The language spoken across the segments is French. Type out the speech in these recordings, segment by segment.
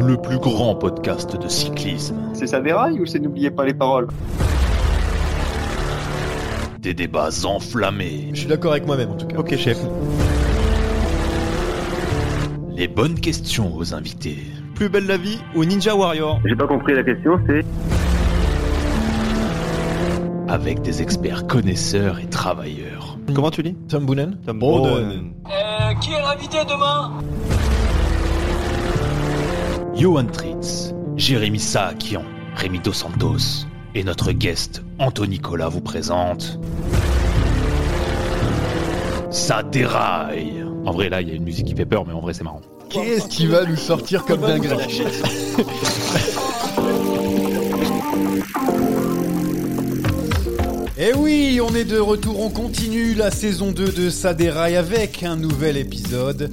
Le plus grand podcast de cyclisme. C'est ça déraille ou c'est n'oubliez pas les paroles Des débats enflammés. Je suis d'accord avec moi-même en tout cas. Ok, chef. Les bonnes questions aux invités. Plus belle la vie ou Ninja Warrior J'ai pas compris la question, c'est Avec des experts connaisseurs et travailleurs. Comment tu dis? Tom Boonen? Tom Boonen. qui est l'invité demain? Johan Tritz, Jérémy Saakian, Rémi Dos Santos et notre guest Anthony Nicolas vous présente. Ça déraille En vrai, là, il y a une musique qui fait peur, mais en vrai, c'est marrant. Qu'est-ce qui va nous sortir comme dinguerie Eh oui, on est de retour, on continue la saison 2 de Saderail avec un nouvel épisode.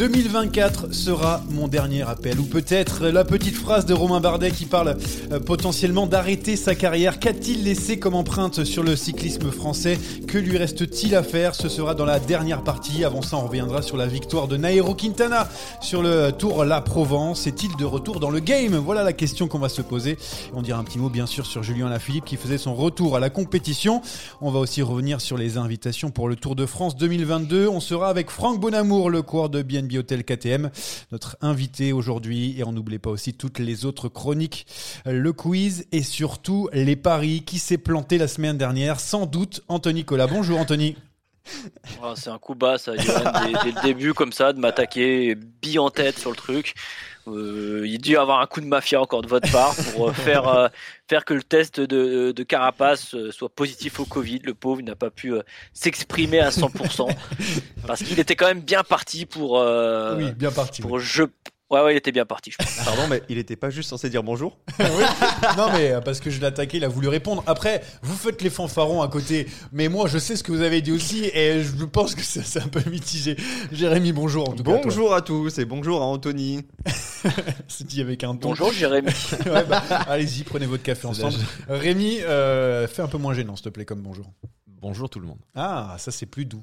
2024 sera mon dernier appel, ou peut-être la petite phrase de Romain Bardet qui parle euh, potentiellement d'arrêter sa carrière. Qu'a-t-il laissé comme empreinte sur le cyclisme français? Que lui reste-t-il à faire? Ce sera dans la dernière partie. Avant ça, on reviendra sur la victoire de Nairo Quintana sur le Tour La Provence. Est-il de retour dans le game? Voilà la question qu'on va se poser. On dira un petit mot bien sûr sur Julien Lafilippe qui faisait son retour à la compétition. On va aussi revenir sur les invitations pour le Tour de France 2022. On sera avec Franck Bonamour, le coureur de BNB Hotel KTM, notre invité aujourd'hui. Et on n'oublie pas aussi toutes les autres chroniques, le quiz et surtout les paris qui s'est planté la semaine dernière. Sans doute Anthony Collat. Bonjour Anthony. Oh, C'est un coup bas, ça, dès, le début, comme ça, de m'attaquer bille en tête sur le truc. Euh, il a dû avoir un coup de mafia encore de votre part pour euh, faire, euh, faire que le test de, de Carapace euh, soit positif au Covid. Le pauvre n'a pas pu euh, s'exprimer à 100% parce qu'il était quand même bien parti pour, oui, bien parti. pour je. Ouais, ouais, il était bien parti, je pense. Pardon, mais il était pas juste censé dire bonjour Oui. Non mais euh, parce que je l'ai attaqué, il a voulu répondre. Après, vous faites les fanfarons à côté, mais moi je sais ce que vous avez dit aussi et je pense que c'est un peu mitigé. Jérémy, bonjour en tout cas. Bonjour à tous et bonjour à Anthony. C'est dit avec un ton. Bonjour, Jérémy. Ouais, bah, Allez-y, prenez votre café ensemble. Rémi, euh, fais un peu moins gênant s'il te plaît comme bonjour. Bonjour tout le monde. Ah, ça c'est plus doux.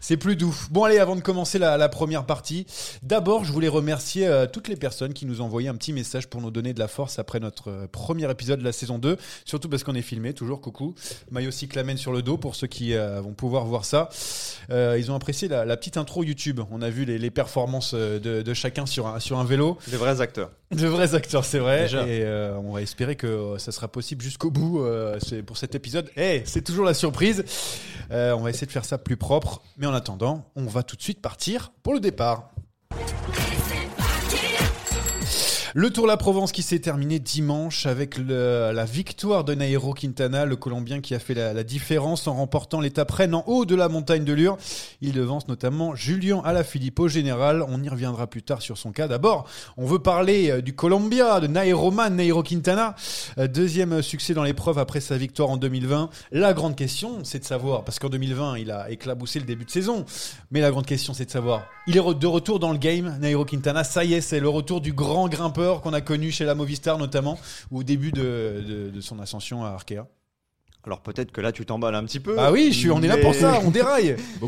C'est plus doux. Bon allez, avant de commencer la, la première partie, d'abord je voulais remercier euh, toutes les personnes qui nous ont envoyé un petit message pour nous donner de la force après notre euh, premier épisode de la saison 2, surtout parce qu'on est filmé, toujours coucou. Maillot cyclamen sur le dos pour ceux qui euh, vont pouvoir voir ça. Euh, ils ont apprécié la, la petite intro YouTube. On a vu les, les performances de, de chacun sur un, sur un vélo. Les vrais acteurs. De vrais acteurs, c'est vrai. Déjà. Et euh, on va espérer que ça sera possible jusqu'au bout euh, pour cet épisode. Eh, c'est toujours la surprise. Euh, on va essayer de faire ça plus propre. Mais en attendant, on va tout de suite partir pour le départ. Le Tour de la Provence qui s'est terminé dimanche avec la victoire de Nairo Quintana, le Colombien qui a fait la, différence en remportant l'étape Rennes en haut de la montagne de Lure. Il devance notamment Julien Alaphilippe au général. On y reviendra plus tard sur son cas. D'abord, on veut parler euh, du Colombia, de Nairoman, Nairo Quintana. Euh, Deuxième succès dans l'épreuve après sa victoire en 2020. La grande question, c'est de savoir, parce qu'en 2020, il a éclaboussé le début de saison. Mais la grande question, c'est de savoir, il est de retour dans le game, Nairo Quintana. Ça y est, c'est le retour du grand grimpeur qu'on a connu chez la Movistar notamment, ou au début de, de- de son ascension à Arkea. Alors peut-être que là tu t'emballes un petit peu. Ah oui, je suis, on est là mais- pour ça, on déraille.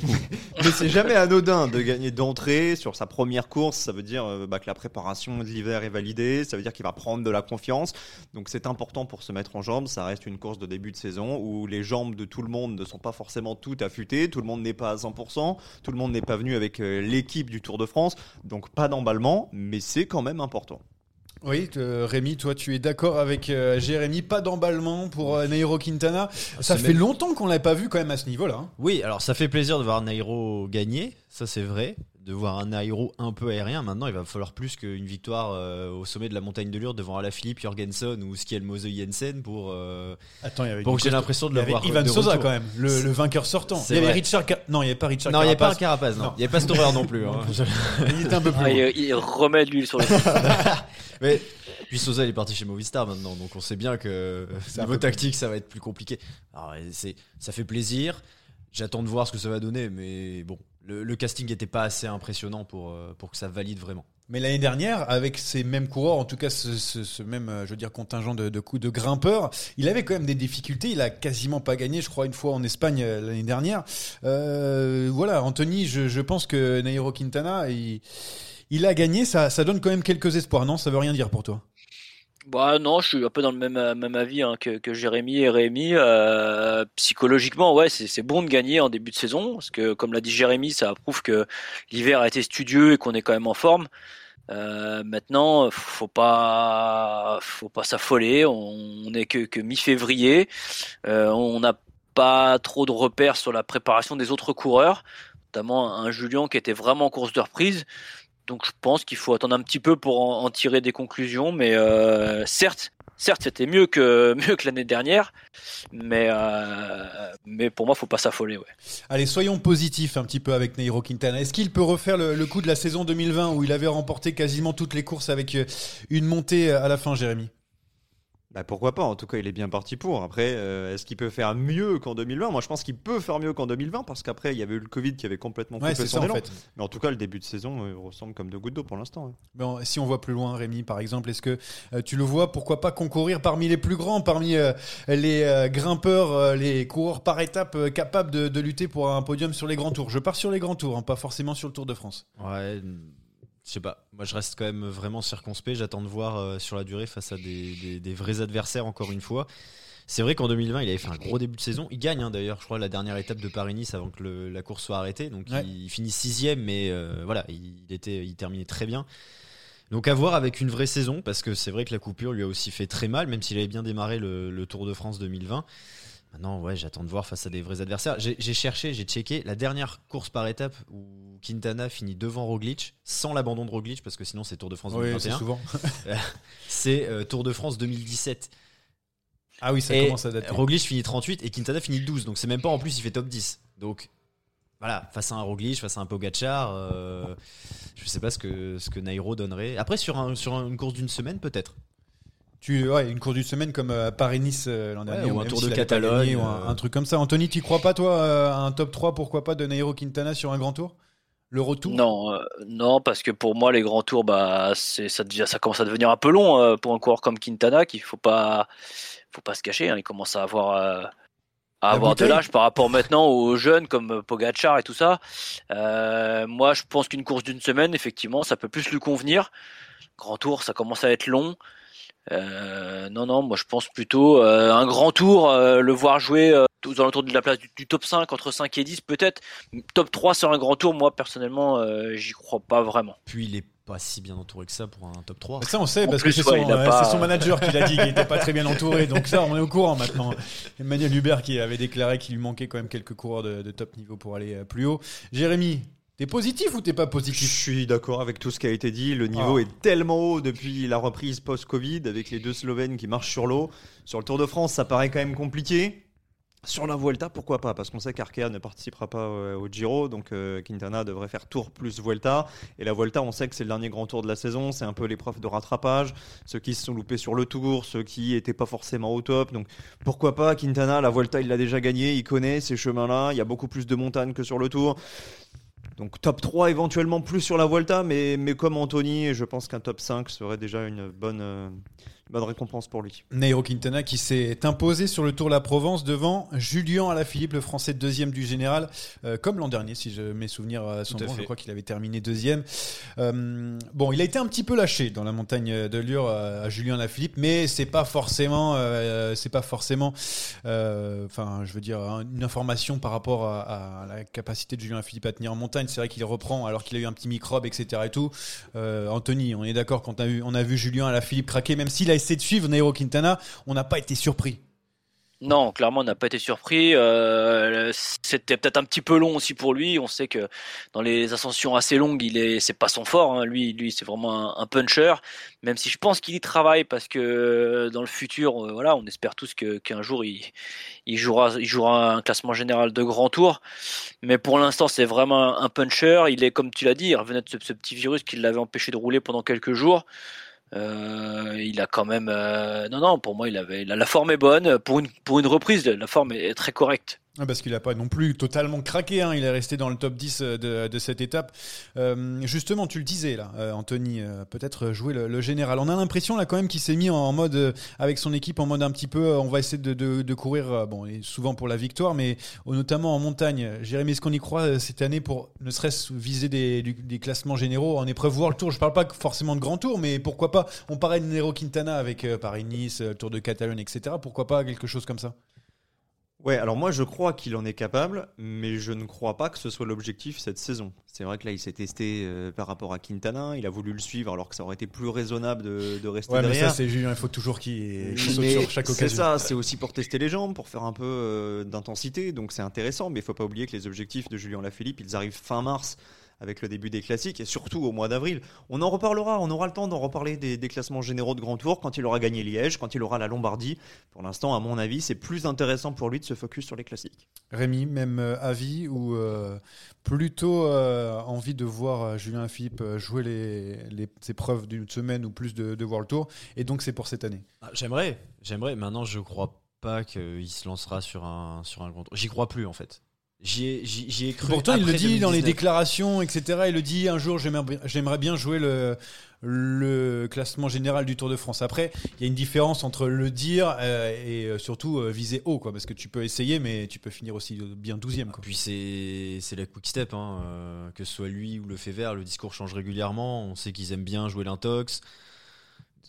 Mais c'est jamais anodin de gagner d'entrée sur sa première course. Ça veut dire euh, bah, que la préparation de l'hiver est validée. Ça veut dire qu'il va prendre de la confiance. Donc c'est important pour se mettre en jambes. Ça reste une course de début de saison où les jambes de tout le monde ne sont pas forcément toutes affûtées. Tout le monde n'est pas à 100%. Tout le monde n'est pas venu avec euh, l'équipe du Tour de France. Donc pas d'emballement, mais c'est quand même important. Oui, euh, Rémi, toi, tu es d'accord avec euh, Jérémy, pas d'emballement pour euh, Nairo Quintana. Ça c'est fait même- longtemps qu'on l'avait pas vu quand même à ce niveau-là. hein. Oui, alors ça fait plaisir de voir Nairo gagner, ça c'est vrai. De voir un Nairo un peu aérien. Maintenant, il va falloir plus qu'une victoire euh, au sommet de la montagne de Lure devant Alaphilippe, Jorgensen ou Skielmose Jensen pour, euh, Attends, il y avait pour que j'ai l'impression de Il y le avait voir. Ivan de Sosa quand même, le, le vainqueur sortant. Il y avait vrai. Richard. Ca- Non, il n'y avait pas Richard. Non, il n'y a pas un Carapaz. Non. Non. Il n'y avait pas Storer non plus. hein. Il était un peu plus. Ah, il, il remet de l'huile sur le feu. Mais puis Sosa, il est parti chez Movistar maintenant, donc on sait bien que niveau tactique, ça va être plus compliqué. Alors, c'est, ça fait plaisir. J'attends de voir ce que ça va donner, mais bon, le, casting n'était pas assez impressionnant pour, euh, pour que ça valide vraiment. Mais l'année dernière, avec ces mêmes coureurs, en tout cas ce, même, euh, je veux dire, contingent de, de grimpeurs, il avait quand même des difficultés. Il a quasiment pas gagné, je crois, une fois en Espagne euh, l'année dernière. Voilà, Anthony, je, pense que Nairo Quintana, il, il a gagné. Ça, ça donne quand même quelques espoirs, non? Ça veut rien dire pour toi? Bah non, je suis un peu dans le même, euh, avis hein, que, que Jérémy et Rémi. Euh, psychologiquement, ouais, c'est bon de gagner en début de saison, parce que comme l'a dit Jérémy, ça prouve que l'hiver a été studieux et qu'on est quand même en forme. Euh, maintenant, faut pas, faut pas s'affoler. On n'est que, que mi-février. On n'a pas trop de repères sur la préparation des autres coureurs, notamment un Julien qui était vraiment en course de reprise. Donc je pense qu'il faut attendre un petit peu pour en, tirer des conclusions, mais euh, certes, certes c'était mieux que l'année dernière, mais euh, mais pour moi faut pas s'affoler. Ouais. Allez, soyons positifs un petit peu avec Nairo Quintana. Est-ce qu'il peut refaire le, le coup de la saison 2020 où il avait remporté quasiment toutes les courses avec euh, une montée à la fin, Jérémy? Bah pourquoi pas, en tout cas il est bien parti pour. Après, euh, est-ce qu'il peut faire mieux qu'en 2020 Moi je pense qu'il peut faire mieux qu'en 2020 parce qu'après il y avait eu le Covid qui avait complètement coupé Ouais, son ça en élan. fait. Mais en tout cas le début de saison euh, ressemble comme deux gouttes d'eau pour l'instant. hein. Bon, si on voit plus loin, Rémi, par exemple, est-ce que euh, tu le vois, pourquoi pas concourir parmi les plus grands, parmi euh, les euh, grimpeurs, euh, les coureurs par étapes euh, capables de, de lutter pour un podium sur les grands tours? Je pars sur les grands tours, hein, pas forcément sur le Tour de France. Ouais, je sais pas. Moi, je reste quand même vraiment circonspect. J'attends de voir euh, sur la durée face à des, des- des vrais adversaires, encore une fois. C'est vrai qu'en 2020, il avait fait un gros début de saison. Il gagne hein, d'ailleurs, je crois, la dernière étape de Paris-Nice avant que le- la course soit arrêtée. Donc Ouais. il, il finit sixième, mais euh, voilà, il, était, il terminait très bien. Donc à voir avec une vraie saison, parce que c'est vrai que la coupure lui a aussi fait très mal, même s'il avait bien démarré le, le Tour de France 2020. Maintenant, ouais, j'attends de voir face à des vrais adversaires. J'ai cherché, j'ai checké la dernière course par étape où Quintana finit devant Roglic, sans l'abandon de Roglic, parce que sinon c'est Tour de France Oui, c'est 2021. souvent. C'est euh, Tour de France 2017. Ah oui, ça et commence à dater. Roglic finit 38 et Quintana finit 12. Donc c'est même pas en plus, il fait top 10. Donc voilà, face à un Roglic, face à un Pogacar, euh, je sais pas ce que, ce que Nairo donnerait. Après, sur, un, sur une course d'une semaine, peut-être. Tu, ouais, une course du semaine comme euh, Paris-Nice euh, l'an dernier, ou un Tour de Catalogne, gagné, ou un, euh. un truc comme ça. Anthony, tu crois pas, toi, euh, à un top 3, pourquoi pas, de Nairo Quintana sur un grand tour? Le retour? Non, euh, non, parce que pour moi les grands tours, bah c'est ça devient, ça commence à devenir un peu long euh, pour un coureur comme Quintana, qu'il faut pas, faut pas se cacher. hein, il commence à avoir euh, à avoir de l'âge par rapport maintenant aux jeunes comme Pogacar et tout ça. Euh, moi, je pense qu'une course d'une semaine, effectivement, ça peut plus lui convenir. Grand tour, ça commence à être long. Euh, non, non, moi je pense plutôt euh, un grand tour, euh, le voir jouer euh, aux alentours de la place du, du top 5, entre 5 et 10 peut-être. Top 3 sur un grand tour, moi personnellement, euh, j'y crois pas vraiment. Puis il est pas si bien entouré que ça pour un top 3. Ça, on sait, En parce plus, que c'est son, ouais, pas- manager qui l'a dit qu'il n'était pas très bien entouré. Donc ça, on est au courant maintenant. Emmanuel Hubert qui avait déclaré qu'il lui manquait quand même quelques coureurs de, de top niveau pour aller plus haut. Jérémy, T'es positif ou t'es pas Je positif suis d'accord avec tout ce qui a été dit. Le niveau Ah. est tellement haut depuis la reprise post-Covid avec les deux Slovènes qui marchent sur l'eau. Sur le Tour de France, ça paraît quand même compliqué. Sur la Vuelta, pourquoi pas? Parce qu'on sait qu'Arkea ne participera pas euh, au Giro, donc euh, Quintana devrait faire Tour plus Vuelta. Et la Vuelta, on sait que c'est le dernier grand tour de la saison, c'est un peu l'épreuve de rattrapage. Ceux qui se sont loupés sur le Tour, ceux qui n'étaient pas forcément au top. Donc pourquoi pas? Quintana, la Vuelta, il l'a déjà gagné, il connaît ces chemins-là. Il y a beaucoup plus de montagnes que sur le Tour. Donc top 3 éventuellement plus sur la Vuelta, mais, mais comme Anthony, je pense qu'un top 5 serait déjà une bonne, euh, bonne récompense pour lui. Nairo Quintana qui s'est imposé sur le Tour de la Provence devant Julien Alaphilippe, le Français deuxième du général, euh, comme l'an dernier, si je, mes souvenirs euh, sont bons. Je crois qu'il avait terminé deuxième. Euh, bon, il a été un petit peu lâché dans la montagne de Lure à Julien Alaphilippe, mais c'est pas forcément, euh, c'est pas forcément, euh, enfin, je veux dire, un- une information par rapport à, à la capacité de Julien Alaphilippe à tenir en montagne. C'est vrai qu'il reprend alors qu'il a eu un petit microbe, etc. et tout. Euh, Anthony, on est d'accord quand on a vu, on a vu Julien Alaphilippe craquer, même s'il a essayé de suivre Nairo Quintana, on n'a pas été surpris. Non, clairement, on n'a pas été surpris. Euh, C'était peut-être un petit peu long aussi pour lui. On sait que dans les ascensions assez longues, il est, c'est pas son fort. hein. Lui, lui, c'est vraiment un, un puncher. Même si je pense qu'il y travaille parce que euh, dans le futur, euh, voilà, on espère tous que qu'un jour il, il jouera, il jouera un classement général de grand tour. Mais pour l'instant, c'est vraiment un puncher. Il est, comme tu l'as dit, il revenait de ce, ce petit virus qui l'avait empêché de rouler pendant quelques jours. Euh, il a quand même, euh, non, non, pour moi, il avait, la, forme est bonne pour une pour une reprise. La forme est très correcte. Ah, Parce qu'il n'a pas non plus totalement craqué, hein. il est resté dans le top 10 de, de cette étape. Euh, justement, tu le disais là, euh, Anthony, euh, peut-être jouer le, le général. On a l'impression là quand même qu'il s'est mis en mode, euh, avec son équipe, en mode un petit peu, euh, on va essayer de, courir, euh, bon, souvent pour la victoire, mais euh, notamment en montagne. Jérémy, est-ce qu'on y croit euh, cette année pour ne serait-ce viser des, classements généraux en épreuve World Tour? Je parle pas forcément de grand tour, mais pourquoi pas? On parlait de Nero Quintana avec euh, Paris-Nice, euh, Tour de Catalogne, etc. Pourquoi pas quelque chose comme ça? Ouais, alors moi je crois qu'il en est capable, mais je ne crois pas que ce soit l'objectif cette saison. C'est vrai que là il s'est testé euh, par rapport à Quintana, il a voulu le suivre alors que ça aurait été plus raisonnable de, de rester Ouais, mais derrière. ça c'est Julien, il faut toujours qu'il saute Mais sur chaque C'est occasion. ça, c'est aussi pour tester les jambes, pour faire un peu euh, d'intensité, donc c'est intéressant, mais il faut pas oublier que les objectifs de Julien Lafilippe, ils arrivent fin mars avec le début des classiques et surtout au mois d'avril. On en reparlera, on aura le temps d'en reparler des, des classements généraux de Grand Tour quand il aura gagné Liège, quand il aura la Lombardie. Pour l'instant, à mon avis, c'est plus intéressant pour lui de se focus sur les classiques. Rémi, même euh, avis ou euh, plutôt euh, envie de voir Julien Philippe jouer les, les épreuves d'une semaine ou plus de, de World Tour et donc c'est pour cette année? Ah, J'aimerais, j'aimerais. Maintenant, je crois pas qu'il se lancera sur un, sur un grand tour. J'y crois plus, en fait. J'y ai, cru. Pourtant, il le dit dans les 2019. déclarations, etc. Il le dit un jour, j'aimerais bien- jouer le, le classement général du Tour de France. Après, il y a une différence entre le dire euh, et euh, surtout euh, viser haut, quoi, parce que tu peux essayer, mais tu peux finir aussi bien 12e. Quoi. Puis c'est c'est la quick step, hein, euh, que ce soit lui ou le fait vert, le discours change régulièrement. On sait qu'ils aiment bien jouer l'intox.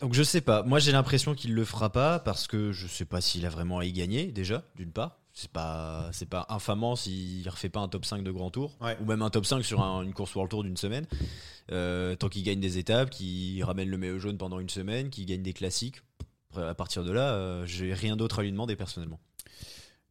Donc je sais pas. Moi j'ai l'impression qu'il le fera pas parce que je sais pas s'il a vraiment à y gagner déjà, d'une part. C'est pas c'est pas infamant s'il refait pas un top 5 de grand tour Ouais. ou même un top 5 sur un- une course World Tour d'une semaine. Euh, tant qu'il gagne des étapes, qu'il ramène le maillot jaune pendant une semaine, qu'il gagne des classiques. Après, à partir de là, euh, j'ai rien d'autre à lui demander personnellement.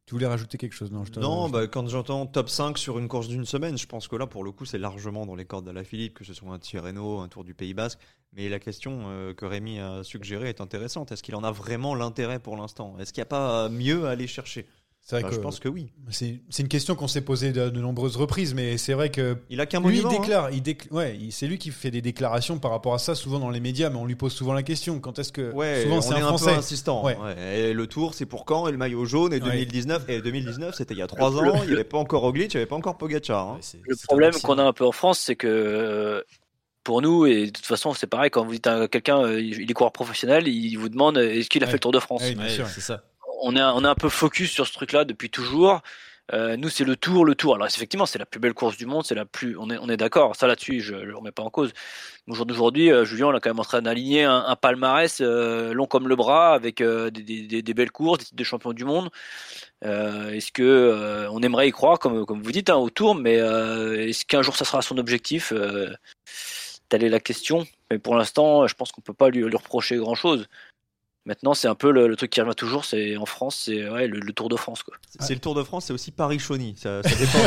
Tu voulais rajouter quelque chose Non, je te- Non, bah, quand j'entends top 5 sur une course d'une semaine, je pense que là, pour le coup, c'est largement dans les cordes d'Ala Philippe, que ce soit un Tirreno, un Tour du Pays Basque. Mais la question euh, que Rémi a suggérée est intéressante. Est-ce qu'il en a vraiment l'intérêt pour l'instant? Est-ce qu'il n'y a pas mieux à aller chercher? C'est vrai Bah, que Je pense que oui. c'est une question qu'on s'est posée de, de nombreuses reprises, mais c'est vrai que Il a qu'un Lui, il monument. hein. déclare, il décl- ouais, c'est lui qui fait des déclarations par rapport à ça, souvent dans les médias, mais on lui pose souvent la question quand est-ce que. Ouais, souvent on c'est est un un, Français? peu insistant. Ouais. Ouais. Et le tour, c'est pour quand? Et le maillot jaune Et Ouais. 2019 Et 2019, c'était il y a 3 ans. Il n'y avait pas encore Roglic, il n'y avait pas encore Pogacar. hein. Ouais, Le problème qu'on a un peu en France, c'est que euh, pour nous, et de toute façon, c'est pareil, quand vous dites à quelqu'un, euh, il est coureur professionnel, il vous demande est-ce qu'il a Ouais. fait le Tour de France? Ouais, bien Ouais, sûr. c'est ça. On, est, on est un peu focus sur ce truc-là depuis toujours. Euh, nous, c'est le tour, le tour. Alors, effectivement, c'est la plus belle course du monde, c'est la plus. On est, on est d'accord. Ça, là-dessus, je ne le remets pas en cause. Au euh, Julien, on a quand même en train d'aligner un, palmarès euh, long comme le bras, avec des, des- belles courses, des titres de champion du monde. Est-ce que on aimerait y croire, comme, comme vous dites, hein, au tour, mais est-ce qu'un jour ça sera son objectif Telle est la question. Mais pour l'instant, je pense qu'on peut pas lui reprocher grand-chose. Maintenant, c'est un peu le, le truc qui revient toujours, c'est en France, c'est ouais, le, le Tour de France. Quoi. C'est le Tour de France, c'est aussi Paris-Chauny. Ça, ça dépend.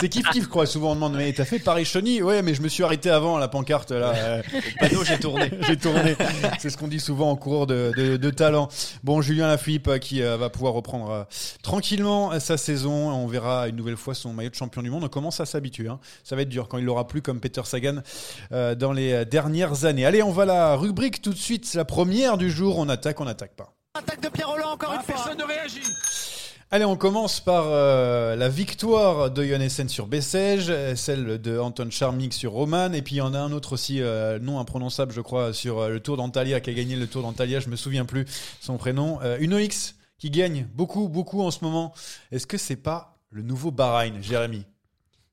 C'est kiff kiff quoi. Souvent on demande mais t'as fait Paris-Chauny? Ouais, mais je me suis arrêté avant à la pancarte là. Euh, Au panneau, j'ai tourné. J'ai tourné. C'est ce qu'on dit souvent en coureur de, de, de talent. Bon, Julien Lafilippe euh, qui euh, va pouvoir reprendre euh, tranquillement sa saison. On verra une nouvelle fois son maillot de champion du monde. On commence à s'habituer. hein. Ça va être dur quand il l'aura plus comme Peter Sagan euh, dans les dernières années. Allez, on va à la rubrique tout de suite. C'est la première du jour. On attaque, on n'attaque pas. Attaque de Pierre Roland encore une fois. Personne ne réagit. Allez, on commence par euh, la victoire de Johannessen sur Bessèges, euh, celle de Anton Charmig sur Roman, et puis il y en a un autre aussi, euh, nom imprononçable, je crois, sur euh, le Tour d'Antalya, qui a gagné le Tour d'Antalya, je me souviens plus son prénom. Euh, une OX qui gagne beaucoup, beaucoup en ce moment. Est-ce que c'est pas le nouveau Bahreïn, Jérémy?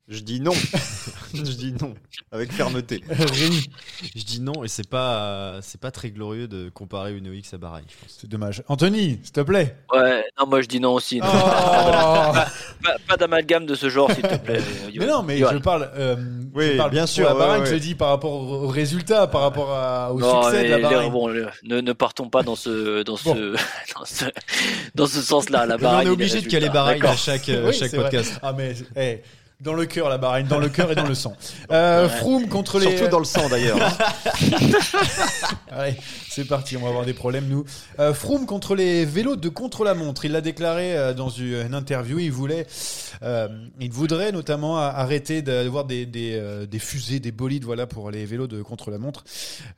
Je dis non. je dis non. Avec fermeté. Je dis non, et c'est pas, euh, c'est pas très glorieux de comparer une OX à Bahreïn. C'est dommage. Anthony, s'il te plaît. Ouais, non, moi je dis non aussi. non. Oh Pas, pas d'amalgame de ce genre, s'il te plaît. mais non, mais je parle, euh, Oui, je parle bien sûr, la ouais, Bahreïn, ouais. je dis par rapport au résultat, par rapport à- au Non, succès de la Bahreïn. bon, ne, ne partons pas dans ce, dans Bon. ce, dans ce, dans ce sens-là. La on est obligé de caler Bahreïn à chaque, euh, Oui, chaque vrai. podcast. Ah mais eh, dans le cœur la Bahreïn, dans le cœur et dans le sang. Euh. Froome contre les. Surtout dans le sang d'ailleurs. Allez, c'est parti, on va avoir des problèmes nous. Euh, Froome contre les vélos de contre-la-montre. Il l'a déclaré euh, dans une interview. Il voulait, euh, il voudrait notamment arrêter d'avoir des, des, euh, des fusées, des bolides, voilà, pour les vélos de contre-la-montre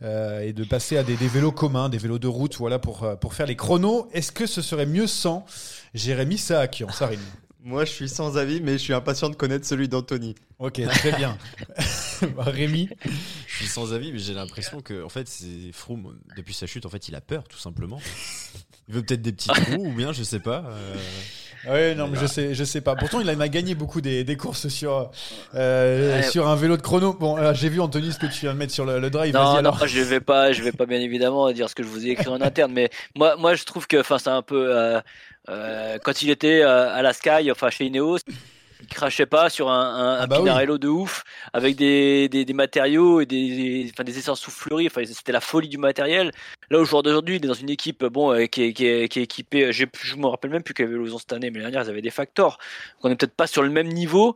euh, et de passer à des, des vélos communs, des vélos de route, voilà, pour pour faire les chronos. Est-ce que ce serait mieux sans Jérémy Saakian Ça rime. Moi, je suis sans avis, mais je suis impatient de connaître celui d'Anthony. Ok, très bien. Bah, Rémi, Je suis sans avis, mais j'ai l'impression que, en fait, c'est Froome, depuis sa chute, en fait, il a peur, tout simplement. Il veut peut-être des petits trous, ou bien, je sais pas. euh, Ouais, non, mais je sais, je sais pas. Pourtant, il en a gagné beaucoup des, des courses sur, euh, Ouais. sur un vélo de chrono. Bon, euh, j'ai vu Anthony ce que tu viens de mettre sur le, le drive. Non, non, alors. je vais pas, je vais pas bien évidemment dire ce que je vous ai écrit en interne, mais moi, moi, je trouve que, enfin, c'est un peu euh, quand il était euh, à la Sky, enfin chez Ineos, il crachait pas sur un, un, Ah un bah oui. Pinarello de ouf avec des, des, des matériaux et des, des, enfin, des essences souffleries. Enfin, c'était la folie du matériel. Là, au jour d'aujourd'hui, il est dans une équipe bon euh, qui, est, qui, est, qui est équipée. Je me rappelle même plus quel vélo ils ont cette année, mais l'année dernière, ils avaient des factors. Donc, on est peut-être pas sur le même niveau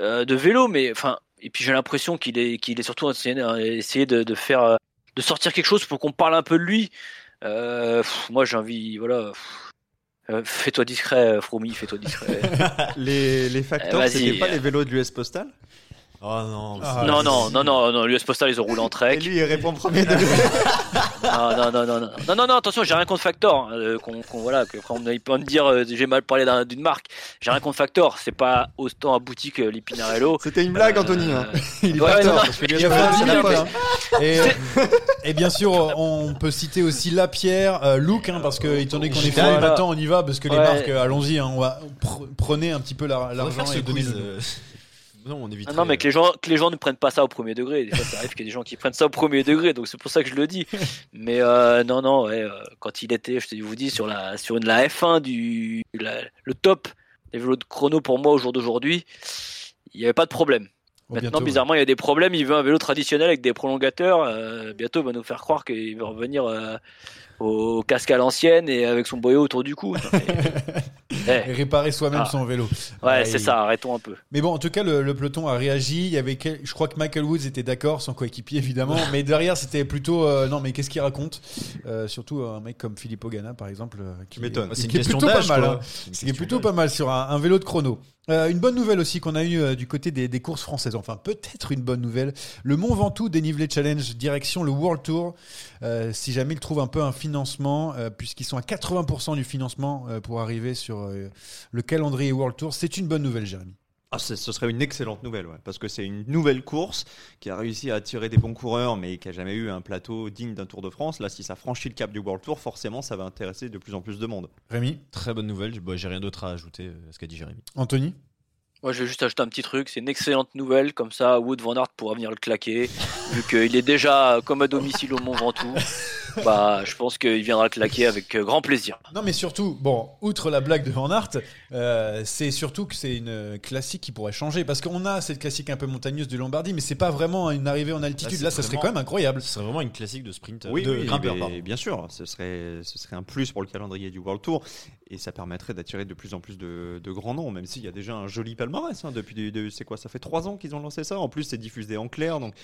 euh, de vélo, mais enfin. Et puis j'ai l'impression qu'il est, qu'il est surtout essayé, essayé de, de faire, euh, de sortir quelque chose pour qu'on parle un peu de lui. Euh, pff, moi, j'ai envie, voilà. pff, euh, fais-toi discret, Fromi, fais-toi discret. Les, les facteurs, vas-y. c'était pas les vélos de l'US Postal? Oh non. Ah, c'est- non, non, non, non, non, l'US Postal, ils ont roulé en Et trek. lui, il répond premier degré. Non, non, non, non, non, non, non, non, attention, j'ai rien contre Factor. hein, euh, qu'on, qu'on- voilà, que me dire euh, j'ai mal parlé d'un- d'une marque, j'ai rien contre Factor. C'est pas autant abouti que les Pinarello. C'était une blague, Anthony. hein. Euh, Il est Ouais, pas non, tort, non. parce que l'US Postal, pas la hein. Et, et bien sûr, on peut citer aussi Lapierre, euh, Luke, hein, parce que étant donné qu'on est là. maintenant on y va, parce que les marques, euh, allons-y, on va pre- prenez un petit peu la- l'argent et donnez quiz, le. Euh, Non, on éviterait. Non, non, mais que les gens, que les gens ne prennent pas ça au premier degré. Des fois, ça arrive qu'il y ait des gens qui prennent ça au premier degré, donc c'est pour ça que je le dis. Mais euh, non, non, ouais, euh, quand il était, je vous dis, sur la, sur une, la F1 du, la- le top des vélos de chrono pour moi au jour d'aujourd'hui, il n'y avait pas de problème. Oh, Maintenant, bientôt, bizarrement, il y a des problèmes. Il veut un vélo traditionnel avec des prolongateurs. euh, bientôt, il va nous faire croire qu'il va revenir euh, au casque à l'ancienne et avec son boyau autour du cou. Et réparer soi-même Ah. son vélo. Ouais, c'est il- ça. Arrêtons un peu. Mais bon, en tout cas, le, le peloton a réagi. Il y avait, quel- je crois que Michael Woods était d'accord, son coéquipier évidemment, mais derrière c'était plutôt euh, non, mais qu'est-ce qu'il raconte? Euh, Surtout un mec comme Philippe Ogana, par exemple, euh, qui, m'étonne. qui C'est une est question plutôt pas d'âge, mal. hein. Qui est plutôt pas mal sur un, un vélo de chrono. Euh, une bonne nouvelle aussi qu'on a eu euh, du côté des, des courses françaises. Enfin, peut-être une bonne nouvelle. Le Mont Ventoux dénivelé challenge direction le World Tour. Euh, si jamais ils trouvent un peu un financement, euh, puisqu'ils sont à 80% du financement euh, pour arriver sur euh, le calendrier World Tour, c'est une bonne nouvelle, Jérémy. Ah, c'est- ce serait une excellente nouvelle, ouais, parce que c'est une nouvelle course qui a réussi à attirer des bons coureurs, mais qui a jamais eu un plateau digne d'un Tour de France. Là, si ça franchit le cap du World Tour, forcément, ça va intéresser de plus en plus de monde. Rémi, Très bonne nouvelle. Bon, J'ai rien d'autre à ajouter à ce qu'a dit Jérémy. Anthony. Moi, je vais juste ajouter un petit truc. C'est une excellente nouvelle. Comme ça, Wood Van Aert pourra venir le claquer. vu qu'il est déjà comme à domicile au Mont Ventoux. Bah, je pense qu'il viendra le claquer avec euh, grand plaisir. Non, mais surtout, bon, outre la blague de Van Aert, euh, c'est surtout que c'est une classique qui pourrait changer. Parce qu'on a cette classique un peu montagneuse du Lombardie, mais c'est pas vraiment une arrivée en altitude. Là, Là, c'est ça serait quand même incroyable. Ce serait vraiment une classique de sprint, Oui, de oui, grimpeur, mais pardon. bien sûr, ce serait, ce serait un plus pour le calendrier du World Tour et ça permettrait d'attirer de plus en plus de, de grands noms, même s'il y a déjà un joli palmarès. hein, depuis, de- c'est quoi, ça fait trois ans qu'ils ont lancé ça. En plus, c'est diffusé en clair, donc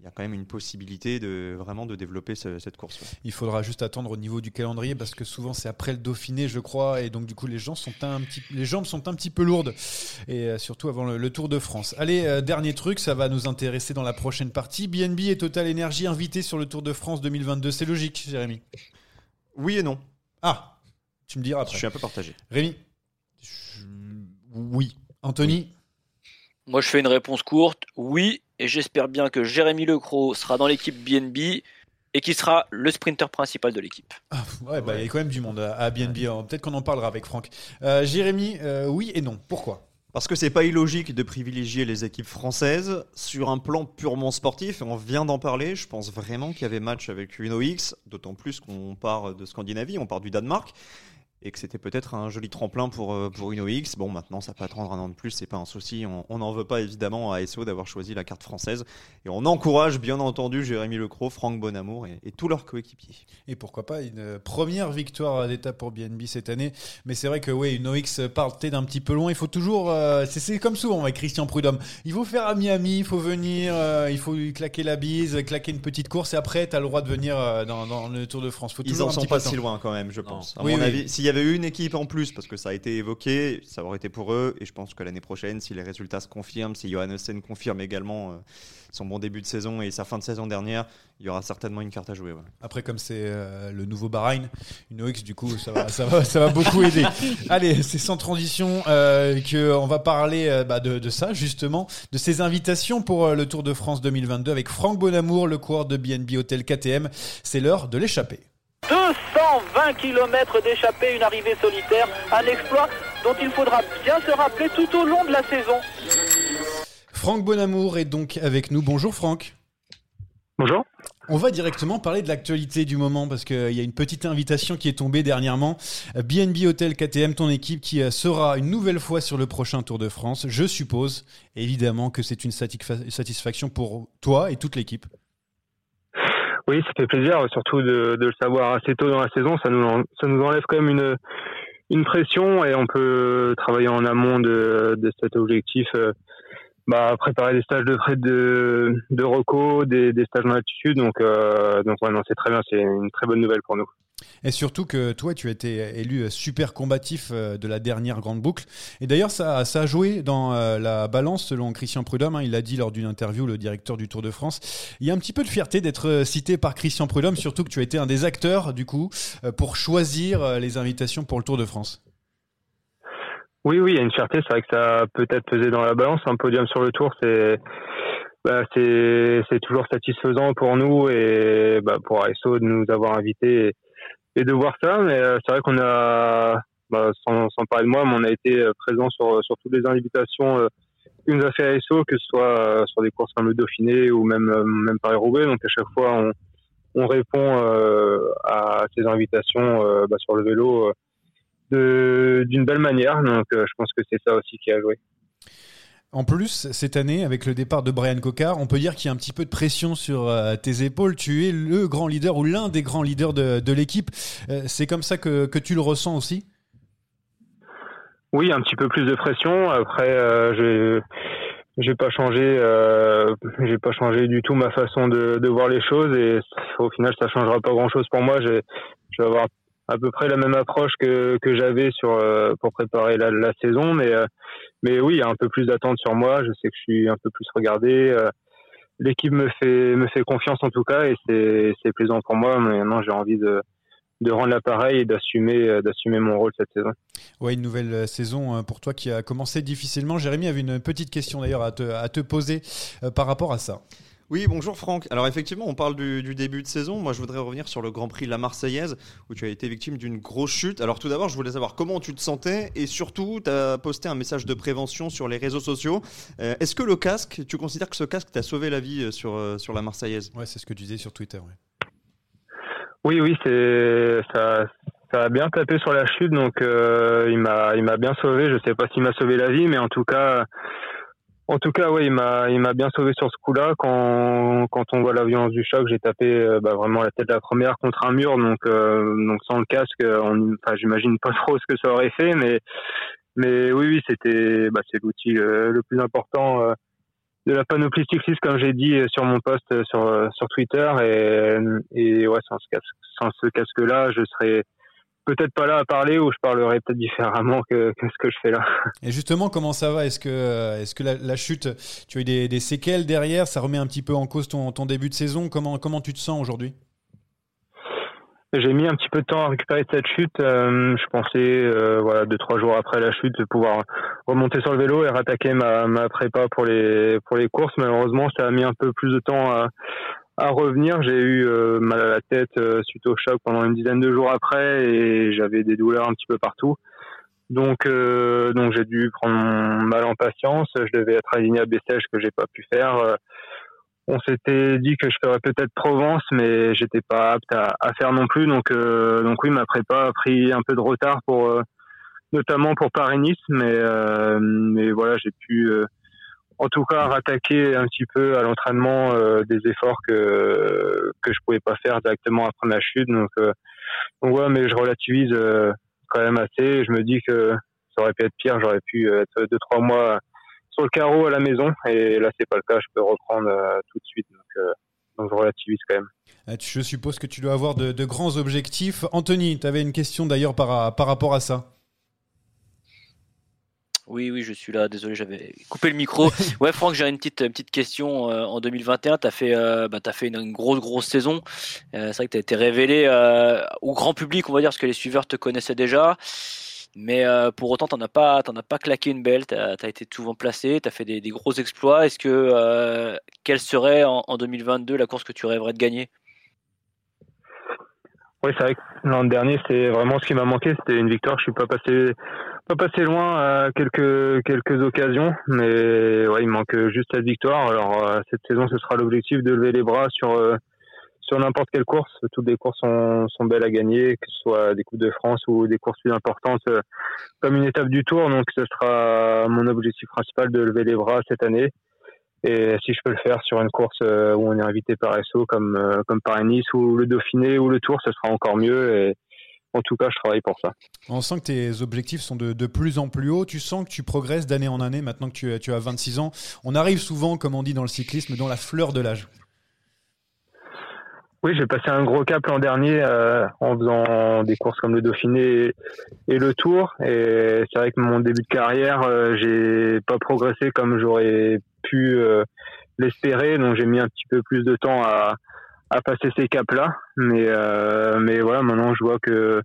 il y a quand même une possibilité de vraiment de développer ce- cette course. ouais. Il faudra juste attendre au niveau du calendrier parce que souvent c'est après le Dauphiné, je crois, et donc du coup les gens sont un petit, les jambes sont un petit peu lourdes et euh, surtout avant le, le Tour de France. Allez, euh, dernier truc, ça va nous intéresser dans la prochaine partie. BNB et Total Energy invités sur le Tour de France 2022, c'est logique, Jérémy? Oui et non. Ah, tu me diras Je après. suis un peu partagé. Rémi. Oui. Anthony. Moi, je fais une réponse courte. Oui, et j'espère bien que Jérémy Lecros sera dans l'équipe BNB et qu'il sera le sprinter principal de l'équipe. Ah, ouais, bah, il y a quand même du monde à, BNB. hein. Peut-être qu'on en parlera avec Franck. Euh, Jérémy, euh, oui et non. Pourquoi? Parce que c'est pas illogique de privilégier les équipes françaises sur un plan purement sportif. Et on vient d'en parler. Je pense vraiment qu'il y avait match avec Uno X, d'autant plus qu'on part de Scandinavie, on part du Danemark. Et que c'était peut-être un joli tremplin pour, euh, pour Uno X. Bon, maintenant, ça peut attendre un an de plus, c'est pas un souci. On n'en veut pas évidemment à SO d'avoir choisi la carte française. Et on encourage bien entendu Jérémy Lecros, Franck Bonamour et, et tous leurs coéquipiers. Et pourquoi pas une première victoire d'étape pour BNB cette année. Mais c'est vrai que oui, une OX partait d'un petit peu loin. Il faut toujours, euh, c'est- c'est comme souvent avec Christian Prudhomme. Il faut faire à Miami, il faut venir, euh, il faut lui claquer la bise, claquer une petite course et après, tu as le droit de venir euh, dans, dans le Tour de France. Faut Ils en sont pas si loin quand même, je pense. À Oui, mon oui. avis, s'il y avait une équipe en plus, parce que ça a été évoqué, ça aurait été pour eux. Et je pense que l'année prochaine, si les résultats se confirment, si Johannessen confirme également euh, son bon début de saison et sa fin de saison dernière, il y aura certainement une carte à jouer. ouais. Après, comme c'est euh, le nouveau Bahreïn, une OX, du coup, ça va, ça va, ça va beaucoup aider. Allez, c'est sans transition euh, qu'on va parler euh, bah, de, de ça, justement, de ces invitations pour euh, le Tour de France 2022 avec Franck Bonamour, le coureur de BNB Hotel KTM. C'est l'heure de l'échapper. 220 km d'échappée, une arrivée solitaire, un exploit dont il faudra bien se rappeler tout au long de la saison. Franck Bonamour est donc avec nous. Bonjour Franck. Bonjour. On va directement parler de l'actualité du moment parce qu'il y a une petite invitation qui est tombée dernièrement. BNB Hotel KTM, ton équipe qui euh, sera une nouvelle fois sur le prochain Tour de France. Je suppose évidemment que c'est une satisfa- satisfaction pour toi et toute l'équipe. Oui, ça fait plaisir, surtout de, de le savoir assez tôt dans la saison. Ça nous, en- ça nous enlève quand même une, une pression et on peut travailler en amont de, de cet objectif. euh, bah, préparer des stages de près de, de reco, des, des stages en altitude. Donc, euh, donc ouais, non, c'est très bien. C'est une très bonne nouvelle pour nous. Et surtout que toi, tu as été élu super combatif euh, de la dernière grande boucle. Et d'ailleurs, ça, a joué dans euh, la balance selon Christian Prudhomme. hein. il l'a dit lors d'une interview, le directeur du Tour de France. Il y a un petit peu de fierté d'être euh, cité par Christian Prudhomme, surtout que tu as été un des acteurs, du coup, pour choisir les invitations pour le Tour de France. Oui, oui, il y a une fierté. C'est vrai que ça a peut-être pesé dans la balance. Un podium sur le tour, c'est bah, c'est toujours satisfaisant pour nous et bah, pour ASO de nous avoir invités et de voir ça. Mais euh, c'est vrai qu'on a, bah, sans, parler de moi, mais on a été euh, présent sur, sur toutes les invitations euh, que nous a fait ASO, que ce soit euh, sur des courses comme le Dauphiné ou même, euh, même Paris-Roubaix. Donc à chaque fois, on, on répond euh, à ces invitations euh, bah, sur le vélo. euh, d'une belle manière. Donc, euh, je pense que c'est ça aussi qui a joué. En plus, cette année, avec le départ de Brian Cocard, on peut dire qu'il y a un petit peu de pression sur euh, tes épaules. Tu es le grand leader ou l'un des grands leaders de, l'équipe. Euh, c'est comme ça que, tu le ressens aussi? Oui, un petit peu plus de pression. Après, euh, j'ai pas changé, euh, pas changé du tout ma façon de, de voir les choses et au final, ça changera pas grand chose pour moi. Je vais avoir à peu près la même approche que, que j'avais sur euh, pour préparer la, saison, mais euh, mais oui, il y a un peu plus d'attente sur moi. Je sais que je suis un peu plus regardé. euh, L'équipe me fait me fait confiance en tout cas et c'est c'est plaisant pour moi. Maintenant, j'ai envie de de rendre l'appareil et d'assumer d'assumer mon rôle cette saison. Ouais, une nouvelle saison euh, pour toi qui a commencé difficilement. Jérémy avait une petite question d'ailleurs à te, à te poser par rapport à ça. Oui, bonjour Franck. Alors effectivement, on parle du, du début de saison. Moi, je voudrais revenir sur le Grand Prix de la Marseillaise, où tu as été victime d'une grosse chute. Alors tout d'abord, je voulais savoir comment tu te sentais, et surtout, tu as posté un message de prévention sur les réseaux sociaux. Euh, Est-ce que le casque, tu considères que ce casque t'a sauvé la vie euh, sur, euh, sur la Marseillaise? Ouais, c'est ce que tu disais sur Twitter. ouais. Oui, oui, c'est ça, ça a bien tapé sur la chute, donc euh, il m'a, il m'a bien sauvé. Je sais pas s'il m'a sauvé la vie, mais en tout cas, en tout cas, ouais, il m'a, il m'a bien sauvé sur ce coup-là. Quand, quand on voit la violence du choc, j'ai tapé euh, bah, vraiment la tête de la première contre un mur, donc, euh, donc sans le casque, on, enfin, j'imagine pas trop ce que ça aurait fait, mais, mais oui, oui, c'était, bah, c'est l'outil euh, le plus important. euh, de la panoplie cycliste, comme j'ai dit euh, sur mon post sur, sur Twitter. Et, et ouais, sans ce, casque, sans ce casque-là, je serais peut-être pas là à parler ou je parlerais peut-être différemment que, que ce que je fais là. Et justement, comment ça va? Est-ce que, euh, est-ce que la, la chute, tu as eu des, des séquelles derrière? Ça remet un petit peu en cause ton, ton début de saison Comment, comment tu te sens aujourd'hui? J'ai mis un petit peu de temps à récupérer de cette chute. Euh, je pensais, euh, voilà, deux trois jours après la chute, de pouvoir remonter sur le vélo et rattaquer ma, ma prépa pour les pour les courses. Malheureusement, ça a mis un peu plus de temps à, à revenir. J'ai eu euh, mal à la tête euh, suite au choc pendant une dizaine de jours après et j'avais des douleurs un petit peu partout. Donc, euh, donc j'ai dû prendre mon mal en patience. Je devais être aligné à Bessèges que j'ai pas pu faire. Euh, on s'était dit que je ferais peut-être Provence, mais j'étais pas apte à, à faire non plus. Donc, euh, donc oui, ma prépa a pris un peu de retard pour, euh, notamment pour Paris-Nice, mais, mais voilà, j'ai pu, en tout cas, rattaquer un petit peu à l'entraînement euh, des efforts que que je pouvais pas faire directement après ma chute. Donc, euh, ouais, mais je relativise euh, quand même assez. Je me dis que ça aurait pu être pire. J'aurais pu être deux trois mois sur le carreau à la maison et là c'est pas le cas. Je peux reprendre tout de suite. Donc, je relativise quand même. Je suppose que tu dois avoir de, grands objectifs. Anthony, tu avais une question d'ailleurs par rapport à ça. Oui, oui, je suis là. Désolé, j'avais coupé le micro. Ouais, Franck, j'ai une petite, une petite question. Euh, en 2021, tu as fait, euh, bah, t'as fait une, une grosse, grosse saison. Euh, c'est vrai que tu as été révélé euh, au grand public, on va dire, parce que les suiveurs te connaissaient déjà. Mais euh, pour autant, tu n'en as, pas- t'en as pas claqué une belle. Tu as, été souvent placé. Tu as fait des, des gros exploits. Est-ce que euh, quelle serait en, en 2022 la course que tu rêverais de gagner? Oui, c'est vrai que l'an dernier, c'est vraiment ce qui m'a manqué. C'était une victoire. Je suis pas passé, pas passé loin à quelques, quelques occasions, mais ouais, il manque juste cette victoire. Alors, euh, cette saison, ce sera l'objectif de lever les bras sur, euh, sur n'importe quelle course. Toutes les courses sont, sont belles à gagner, que ce soit des Coupes de France ou des courses plus importantes, euh, comme une étape du Tour. Donc, ce sera mon objectif principal de lever les bras cette année. Et si je peux le faire sur une course euh, où on est invité par SO comme euh, comme Paris-Nice ou le Dauphiné ou le Tour, ce sera encore mieux. Et en tout cas, je travaille pour ça. On sent que tes objectifs sont de, de plus en plus hauts. Tu sens que tu progresses d'année en année maintenant que tu, as- tu as 26 ans. On arrive souvent, comme on dit dans le cyclisme, dans la fleur de l'âge. Oui, j'ai passé un gros cap l'an dernier euh, en faisant des courses comme le Dauphiné et, et le Tour. Et c'est vrai que mon début de carrière, euh, j'ai pas progressé comme j'aurais pu euh, l'espérer. Donc j'ai mis un petit peu plus de temps à, à passer ces caps-là. Mais euh, mais voilà, maintenant je vois que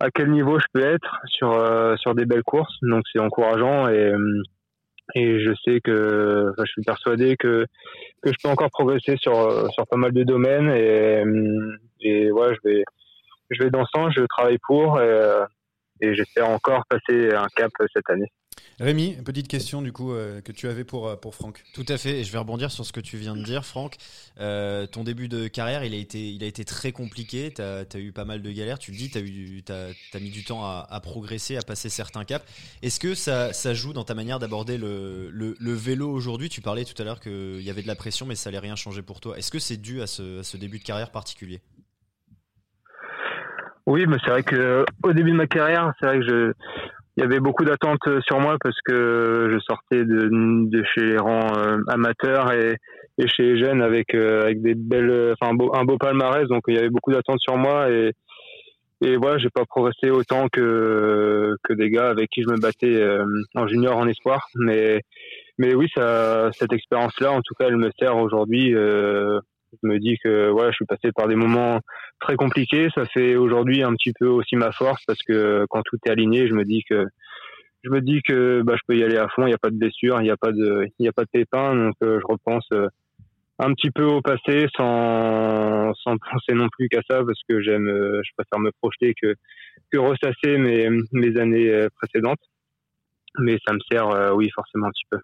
à quel niveau je peux être sur euh, sur des belles courses. Donc c'est encourageant et et je sais que je suis persuadé que que je peux encore progresser sur euh, sur pas mal de domaines et et ouais je vais je vais dans ce sens je travaille pour et, euh, et j'espère encore passer un cap cette année Rémi, petite question du coup euh, que tu avais pour, euh, pour Franck. Tout à fait, et je vais rebondir sur ce que tu viens de dire, Franck. Euh, ton début de carrière, il a été, il a été très compliqué. Tu as, eu pas mal de galères. Tu le dis, tu as, as, mis du temps à, à, progresser, à passer certains caps. Est-ce que ça, ça, joue dans ta manière d'aborder le, le, le, vélo aujourd'hui? Tu parlais tout à l'heure qu'il y avait de la pression, mais ça n'allait rien changer pour toi. Est-ce que c'est dû à ce, à ce début de carrière particulier? Oui, mais c'est vrai que au début de ma carrière, c'est vrai que je il y avait beaucoup d'attentes sur moi parce que je sortais de, de chez les rangs euh, amateurs et, chez les jeunes avec euh, avec des belles enfin un beau, un beau palmarès. Donc il y avait beaucoup d'attentes sur moi et et voilà j'ai pas progressé autant que que des gars avec qui je me battais euh, en junior en espoir. Mais mais oui ça cette expérience là en tout cas elle me sert aujourd'hui euh, je me dis que voilà, je suis passé par des moments très compliqués. Ça fait aujourd'hui un petit peu aussi ma force parce que quand tout est aligné, je me dis que je me dis que bah, je peux y aller à fond. Il n'y a pas de blessure, il n'y a pas de il n'y a pas de pépin. Donc euh, je repense euh, un petit peu au passé sans, sans penser non plus qu'à ça parce que j'aime, euh, je préfère me projeter que, que ressasser mes, mes années précédentes. Mais ça me sert, oui, forcément un petit peu.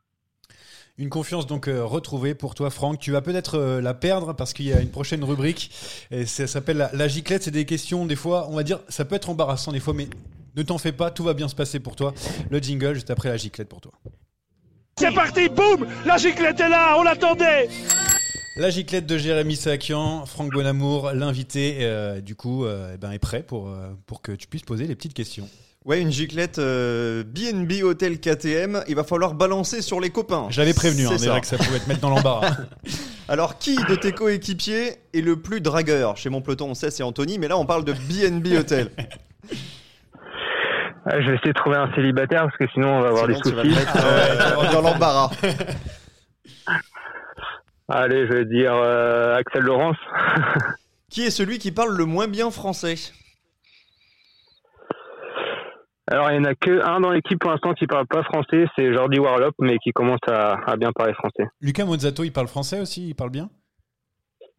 Une confiance donc euh, retrouvée pour toi, Franck. Tu vas peut-être euh, la perdre parce qu'il y a une prochaine rubrique et ça s'appelle la, la giclette. C'est des questions, des fois, on va dire, ça peut être embarrassant des fois, mais ne t'en fais pas, tout va bien se passer pour toi. Le jingle juste après la giclette pour toi. C'est parti, boum La giclette est là, on l'attendait La giclette de Jérémy Sakian, Franck Bonamour, l'invité, euh, du coup, euh, eh ben, est prêt pour, euh, pour que tu puisses poser les petites questions. Ouais, une giclette euh, BNB Hotel KTM. Il va falloir balancer sur les copains. J'avais prévenu, hein, déjà que ça pouvait te mettre dans l'embarras. Alors, qui de tes coéquipiers est le plus dragueur? Chez mon peloton, on sait, c'est Anthony, mais là, on parle de BNB Hotel. Ah, je vais essayer de trouver un célibataire parce que sinon on va avoir Sinon, des tu vas soucis. te mettre, euh, dans l'embarras. Allez, je vais dire euh, Axel Laurence. Qui est celui qui parle le moins bien français? Alors il y en a que un dans l'équipe pour l'instant qui parle pas français, c'est Jordi Warlock, mais qui commence à, à bien parler français. Lucas Mozzato, il parle français aussi? Il parle bien?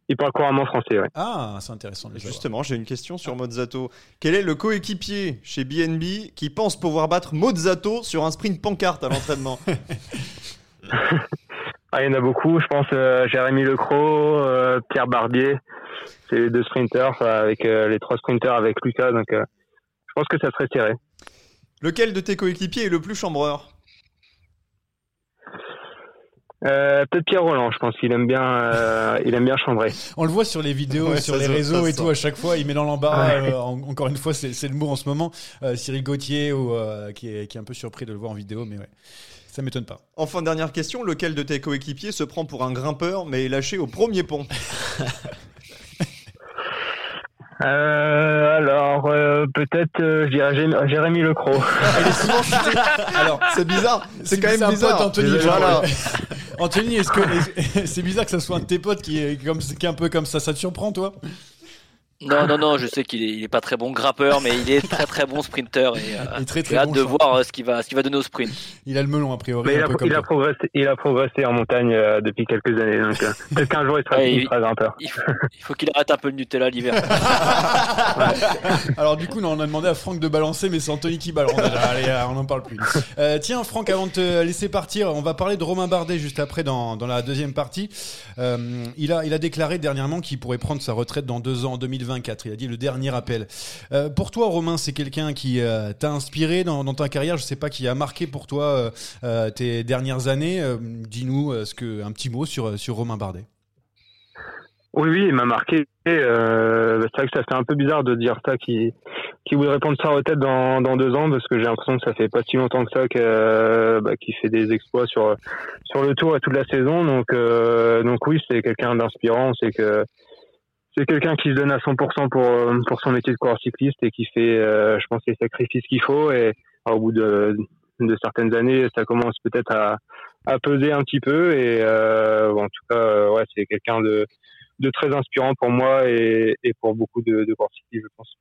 Il parle couramment français, ouais. Ah, c'est intéressant de. Justement, j'ai une question sur Mozzato. Quel est le coéquipier chez BNB qui pense pouvoir battre Mozzato sur un sprint pancarte à l'entraînement? Ah, il y en a beaucoup, je pense euh, Jérémy Lecros, euh, Pierre Barbier, c'est les deux sprinters, enfin, avec euh, les trois sprinters avec Lucas, donc euh, je pense que ça serait serré. Lequel de tes coéquipiers est le plus chambreur? Euh, Peut-être Pierre Roland, je pense qu'il aime bien, euh, il aime bien chambrer. On le voit sur les vidéos, Ouais, sur les se- réseaux et tout, sent. à chaque fois, il met dans l'embarras. euh, en- encore une fois, c'est c'est le mot en ce moment. Euh, Cyril Gauthier, ou, euh, qui, est, qui est un peu surpris de le voir en vidéo, mais ouais, ça m'étonne pas. Enfin, dernière question, lequel de tes coéquipiers se prend pour un grimpeur mais est lâché au premier pont? Euh, alors euh, peut-être, euh, je dirais Jé- Jérémy Lecros. Il est souvent cité. Alors, c'est bizarre, c'est quand même bizarre. pote, Anthony. Voilà. Anthony, est-ce que c'est bizarre que ça soit un de tes potes qui est, comme, qui est un peu comme ça Ça te surprend, toi? Non, non, non, je sais qu'il est, il est pas très bon grippeur, mais il est très très bon sprinter et euh, Il est très, j'ai très hâte bon de champ. voir euh, ce qu'il va, ce qu'il va donner au sprint. Il a le melon, a priori. Mais il a, peu comme il a toi. progressé, il a progressé en montagne euh, depuis quelques années, donc euh, peut-être qu'un jour il sera, Ouais, il il- sera grimpeur. Il faut, il faut qu'il arrête un peu le Nutella l'hiver. Alors du coup, non, on a demandé à Franck de balancer, mais c'est Anthony qui balance. déjà. Allez, on n'en parle plus. Euh, tiens, Franck, avant de te laisser partir, on va parler de Romain Bardet juste après dans, dans la deuxième partie. Euh, il, a, il a déclaré dernièrement qu'il pourrait prendre sa retraite dans deux ans, en 2024. Il a dit le dernier appel. Euh, pour toi, Romain, c'est quelqu'un qui euh, t'a inspiré dans, dans ta carrière. Je sais pas qui a marqué pour toi euh, tes dernières années. Dis-nous un petit mot sur, Romain Bardet. Oui, oui, il m'a marqué. Euh, c'est vrai que ça fait un peu bizarre de dire ça, qui qui voudrait prendre sa retraite dans, dans deux ans, parce que j'ai l'impression que ça fait pas si longtemps que ça bah, qu'il fait des exploits sur le tour et toute la saison. Donc donc oui, c'est quelqu'un d'inspirant. C'est que c'est quelqu'un qui se donne à 100% pour euh, pour son métier de coureur cycliste et qui fait, euh, je pense, les sacrifices qu'il faut. Et au bout de de certaines années, ça commence peut-être à à peser un petit peu. Et euh, en tout cas, ouais, c'est quelqu'un de de très inspirant pour moi et, et pour beaucoup de, de je pense.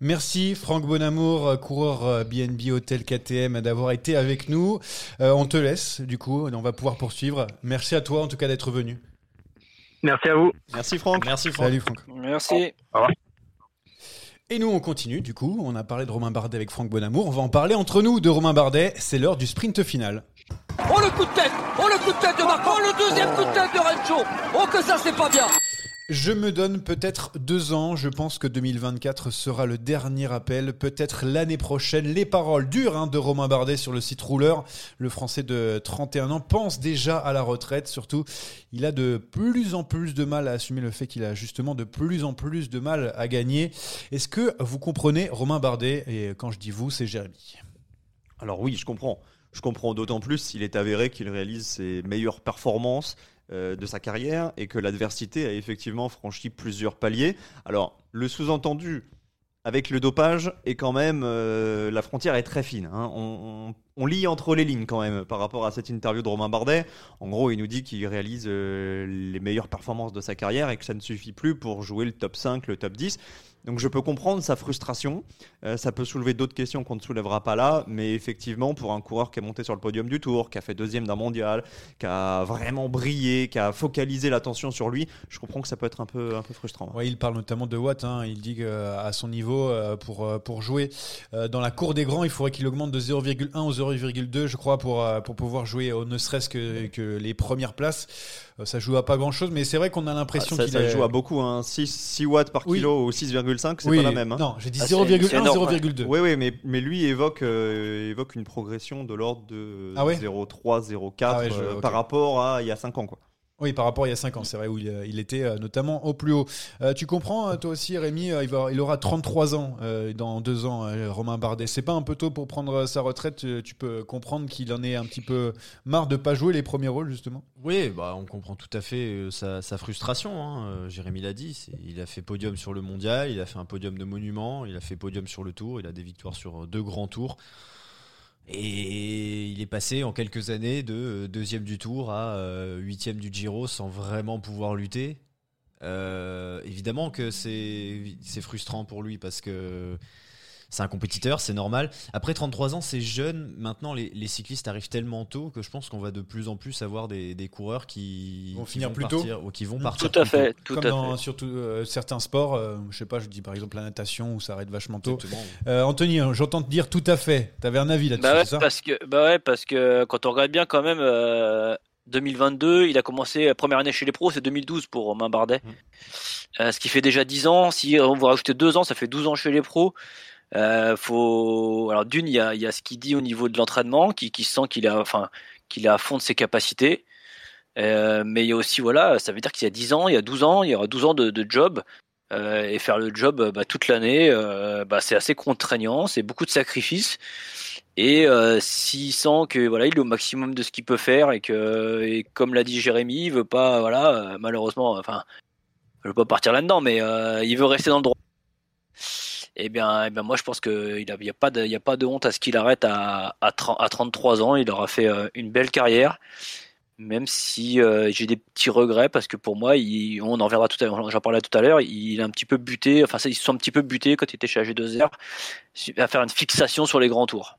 Merci Franck Bonamour, coureur BNB Hotel KTM, d'avoir été avec nous. On te laisse, du coup, on va pouvoir poursuivre. Merci à toi en tout cas d'être venu. Merci à vous. Merci Franck. Merci Franck. Salut Franck. Merci. Et nous on continue, du coup, on a parlé de Romain Bardet avec Franck Bonamour, on va en parler entre nous de Romain Bardet, c'est l'heure du sprint final. Oh le coup de tête Oh le coup de tête de Marco Oh le deuxième coup de tête de Rencho Oh que ça c'est pas bien Je me donne peut-être deux ans. Je pense que 2024 sera le dernier appel. Peut-être l'année prochaine. Les paroles dures hein, de Romain Bardet sur le site rouleur. Le Français de 31 ans pense déjà à la retraite. Surtout, il a de plus en plus de mal à assumer le fait qu'il a justement de plus en plus de mal à gagner. Est-ce que vous comprenez Romain Bardet? Et quand je dis vous, c'est Jérémy. Alors oui, je comprends. Je comprends d'autant plus s'il est avéré qu'il réalise ses meilleures performances euh, de sa carrière et que l'adversité a effectivement franchi plusieurs paliers. Alors, le sous-entendu avec le dopage est quand même euh, la frontière est très fine. hein. On, lit entre les lignes quand même par rapport à cette interview de Romain Bardet. En gros, il nous dit qu'il réalise euh, les meilleures performances de sa carrière et que ça ne suffit plus pour jouer le top 5, le top 10. Donc je peux comprendre sa frustration. Euh, ça peut soulever d'autres questions qu'on ne soulèvera pas là, mais effectivement, pour un coureur qui est monté sur le podium du Tour, qui a fait deuxième d'un mondial, qui a vraiment brillé, qui a focalisé l'attention sur lui, je comprends que ça peut être un peu, un peu frustrant. Ouais, il parle notamment de Watt. Hein. Il dit qu'à euh, son niveau, euh, pour, pour jouer dans la cour des grands, il faudrait qu'il augmente de 0,1 ou 0,2, je crois, pour, pour pouvoir jouer au ne serait-ce que, que les premières places ça joue à pas grand chose, mais c'est vrai qu'on a l'impression ah, qu'il ça, ça joue à beaucoup, hein. 6, watts par kilo ou 6,1 0,5, c'est pas la même. Hein. Non, j'ai dit ah, 0,1, 0,2. Oui, oui, mais, mais lui évoque, euh, évoque une progression de l'ordre de 0,3, 0,4 euh, par rapport à il y a 5 ans. Quoi. Oui, par rapport à il y a 5 ans, c'est vrai, où il, euh, était euh, notamment au plus haut. Euh, tu comprends, toi aussi, Rémi, il, va, il aura 33 ans dans deux ans, Romain Bardet. C'est pas un peu tôt pour prendre sa retraite Tu, peux comprendre qu'il en est un petit peu marre de pas jouer les premiers rôles, justement? Oui, bah, on comprend tout à fait sa, frustration. hein. Jérémy l'a dit. Il a fait podium sur le mondial, il a fait un podium de monument, il a fait podium sur le tour, il a des victoires sur deux grands tours. Et il est passé en quelques années de euh, deuxième du tour à euh, huitième du Giro sans vraiment pouvoir lutter. Euh, évidemment que c'est c'est frustrant pour lui parce que c'est un compétiteur, c'est normal. Après 33 ans, c'est jeune. Maintenant, les, les cyclistes arrivent tellement tôt que je pense qu'on va de plus en plus avoir des, des coureurs qui Vont qui finir plus tôt. partir, ou qui vont Mmh. partir Tout à plus tôt. fait, tout Comme à dans fait. surtout euh, certains sports, euh, je sais pas, je dis par exemple la natation où ça arrête vachement tôt. Euh, Anthony, euh, j'entends te dire tout à fait. T'avais un avis là-dessus, Bah ouais, c'est ça parce que, bah ouais, parce que quand on regarde bien quand même, euh, 2022, il a commencé, la première année chez les pros, c'est 2012 pour Romain Bardet. Euh, ce qui fait déjà 10 ans. Si on va rajouter 2 ans, ça fait 12 ans chez les pros. Euh, faut... Alors d'une, il y a, y a ce qu'il dit au niveau de l'entraînement, qui, qui sent qu'il a, enfin, qu'il est à fond de ses capacités. Euh, mais il y a aussi, voilà, ça veut dire qu'il y a 10 ans, il y a 12 ans, il y aura 12 ans de, de job. Euh, et faire le job bah, toute l'année, euh, bah, c'est assez contraignant, c'est beaucoup de sacrifices. Et euh, s'il sent que voilà, il est au maximum de ce qu'il peut faire et que, et comme l'a dit Jérémy, il veut pas, voilà, euh, malheureusement, enfin, je veux pas partir là-dedans, mais il veut rester dans le droit. Eh bien, eh bien, moi, je pense qu'il n'y a, a, pas de- a pas de honte à ce qu'il arrête à, à, 30 à 33 ans. Il aura fait euh, une belle carrière, même si euh, j'ai des petits regrets parce que pour moi, il- on en verra tout à l'heure, j'en parlais tout à l'heure, il est un petit peu buté, enfin, ils se sont un petit peu butés quand il était chez AG2R à faire une fixation sur les grands tours.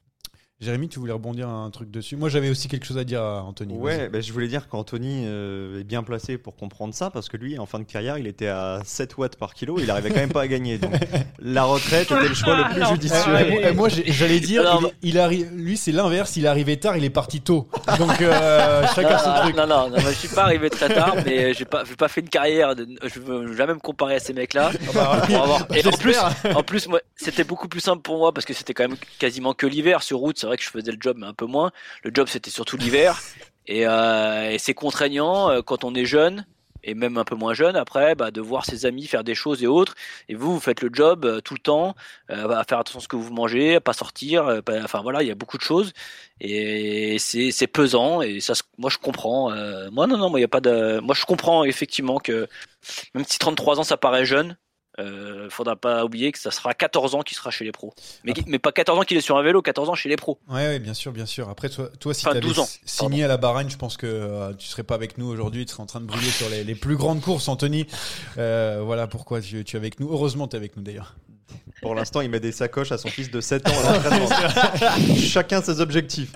Jérémy, tu voulais rebondir un truc dessus Moi, j'avais aussi quelque chose à dire à Anthony. Ouais, bah, je voulais dire qu'Anthony euh, est bien placé pour comprendre ça parce que lui, en fin de carrière, il était à 7 watts par kilo, il arrivait quand même pas à gagner. Donc, la retraite était le choix le plus Euh, judicieux. euh, moi, j'ai- j'allais dire, Non, il, non. il arri- lui, c'est l'inverse. Il est arrivé tard, il est parti tôt. Donc, euh, chacun son non, truc. non, non, je suis pas arrivé très tard, mais j'ai pas, j'ai pas fait une carrière. De, je veux jamais me comparer à ces mecs-là. bah, avoir- Et en plus, en plus, moi, c'était beaucoup plus simple pour moi parce que c'était quand même quasiment que l'hiver sur route. C'est vrai que je faisais le job, mais un peu moins. Le job, c'était surtout l'hiver, et, euh, et c'est contraignant euh, quand on est jeune. Et même un peu moins jeune après, bah, de voir ses amis faire des choses et autres. Et vous, vous faites le job euh, tout le temps, euh, à faire attention à ce que vous mangez, à pas sortir. euh, pas- enfin voilà, il y a beaucoup de choses et c'est c'est pesant et ça moi je comprends moi non non moi il y a pas de moi je comprends effectivement que même si 33 ans ça paraît jeune euh, faudra pas oublier que ça sera 14 ans qu'il sera chez les pros mais, mais pas 14 ans qu'il est sur un vélo 14 ans chez les pros Ouais, ouais, bien sûr, bien sûr. Après, toi, toi si Enfin, tu avais 12 ans, signé à la Bahreïn, je pense que euh, tu serais pas avec nous aujourd'hui. Tu serais en train de briller sur les, les plus grandes courses, Anthony. Euh, voilà pourquoi tu, tu es avec nous. Heureusement, tu es avec nous d'ailleurs. Pour l'instant, il met des sacoches à son fils de 7 ans à l'entraînement. Chacun ses objectifs.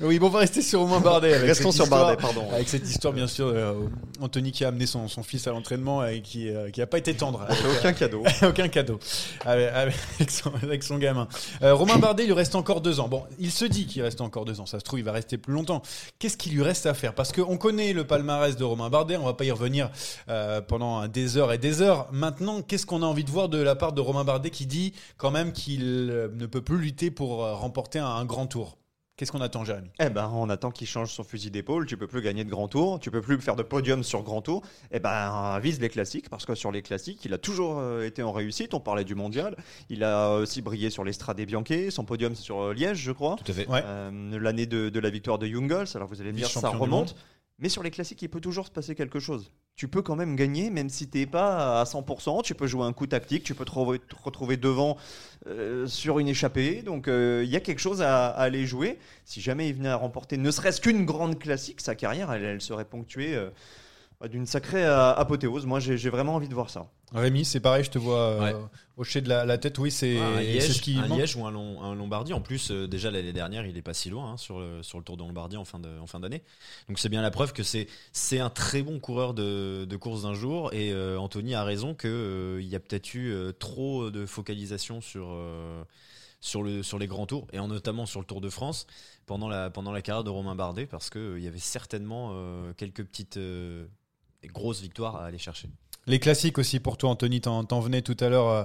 Oui, bon, on va rester sur Romain Bardet. Avec Restons sur histoire- Bardet, pardon. Avec cette histoire, bien sûr, euh, Anthony qui a amené son, son fils à l'entraînement et qui n'a qui a pas été tendre. Avec, Aucun cadeau. aucun cadeau avec, avec son, avec son gamin. Euh, Romain Bardet, il lui reste encore deux ans. Bon, il se dit qu'il reste encore deux ans. Ça se trouve, il va rester plus longtemps. Qu'est-ce qu'il lui reste à faire? Parce qu'on connaît le palmarès de Romain Bardet. On va pas y revenir euh, pendant des heures et des heures. Maintenant, qu'est-ce qu'on a envie de voir de la part de Romain Bardet qui dit quand même qu'il euh, ne peut plus lutter pour euh, remporter un, un grand tour Qu'est-ce qu'on attend, Jérémy? Eh ben, on attend qu'il change son fusil d'épaule. Tu peux plus gagner de grand tour, tu peux plus faire de podium sur grand tour. Eh ben, vise les classiques parce que sur les classiques, il a toujours euh, été en réussite. On parlait du mondial. Il a aussi brillé sur l'Estrade Bianchi. Son podium sur euh, Liège, je crois. Tout à fait. Ouais. Euh, L'année de, de la victoire de Jungels. Alors vous allez me dire, ça remonte. Mais sur les classiques, il peut toujours se passer quelque chose. Tu peux quand même gagner, même si t'es pas à 100%. Tu peux jouer un coup tactique, tu peux te retrouver devant euh, sur une échappée. Donc euh, il y a quelque chose à, à aller jouer. Si jamais il venait à remporter ne serait-ce qu'une grande classique, sa carrière, elle, elle serait ponctuée euh, d'une sacrée euh, apothéose. Moi, j'ai vraiment envie de voir ça. Rémi, c'est pareil, je te vois euh, Ouais. hocher de la, la tête. Oui, c'est Liège, ce qui un manque. Liège ou un, Lom- un Lombardie. En plus, euh, déjà l'année dernière, il est pas si loin hein, sur, le, sur le Tour de Lombardie en fin de- en fin d'année. Donc c'est bien la preuve que c'est c'est un très bon coureur de, de course d'un jour. Et euh, Anthony a raison que euh, il y a peut-être eu euh, trop de focalisation sur euh, sur le sur les grands tours et en notamment sur le Tour de France pendant la pendant la carrière de Romain Bardet parce que euh, il y avait certainement euh, quelques petites euh, et grosses victoires à aller chercher. Les classiques aussi pour toi, Anthony, t'en t'en venais tout à l'heure euh,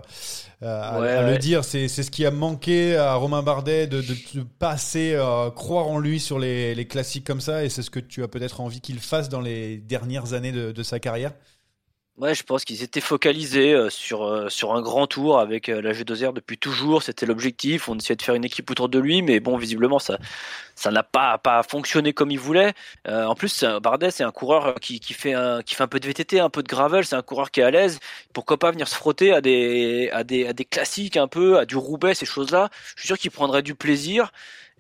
euh, à, Ouais, à le dire. C'est c'est ce qui a manqué à Romain Bardet de ne pas assez euh, croire en lui sur les, les classiques comme ça. Et c'est ce que tu as peut-être envie qu'il fasse dans les dernières années de, de sa carrière? Ouais, je pense qu'ils étaient focalisés sur, sur un grand tour avec la G2R depuis toujours. C'était l'objectif. On essayait de faire une équipe autour de lui, mais bon, visiblement, ça ça n'a pas, pas fonctionné comme il voulait. Euh, en plus, Bardet, c'est un coureur qui, qui, fait un, qui fait un peu de VTT, un peu de gravel. C'est un coureur qui est à l'aise. Pourquoi pas venir se frotter à des, à des, à des classiques un peu, à du Roubaix, ces choses-là. Je suis sûr qu'il prendrait du plaisir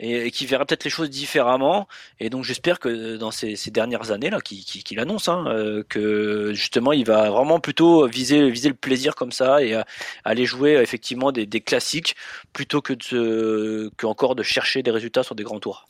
et, qu'il verrait peut-être les choses différemment. Et donc j'espère que dans ces, ces dernières années là, qu'il qu'il annonce hein, euh, que justement il va vraiment plutôt viser viser le plaisir comme ça et euh, aller jouer euh, effectivement des, des classiques plutôt que de que encore de chercher des résultats sur des grands tours.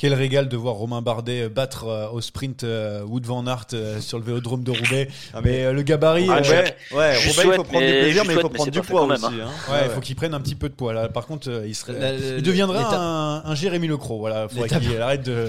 Quel régal de voir Romain Bardet battre euh, au sprint euh, Wood Van Aert euh, sur le vélodrome de Roubaix. Ah, mais euh, le gabarit, Ah, euh, ouais, ouais, Roubaix, il faut prendre du plaisir, mais il faut prendre du poids quand même, aussi. hein. Ouais, il faut qu'il prenne un petit peu de poids là. Par contre, euh, il serait, La- la- il deviendrait l'étape- un, un Jérémy Lecros. Voilà, il faudrait L'étape- qu'il arrête de.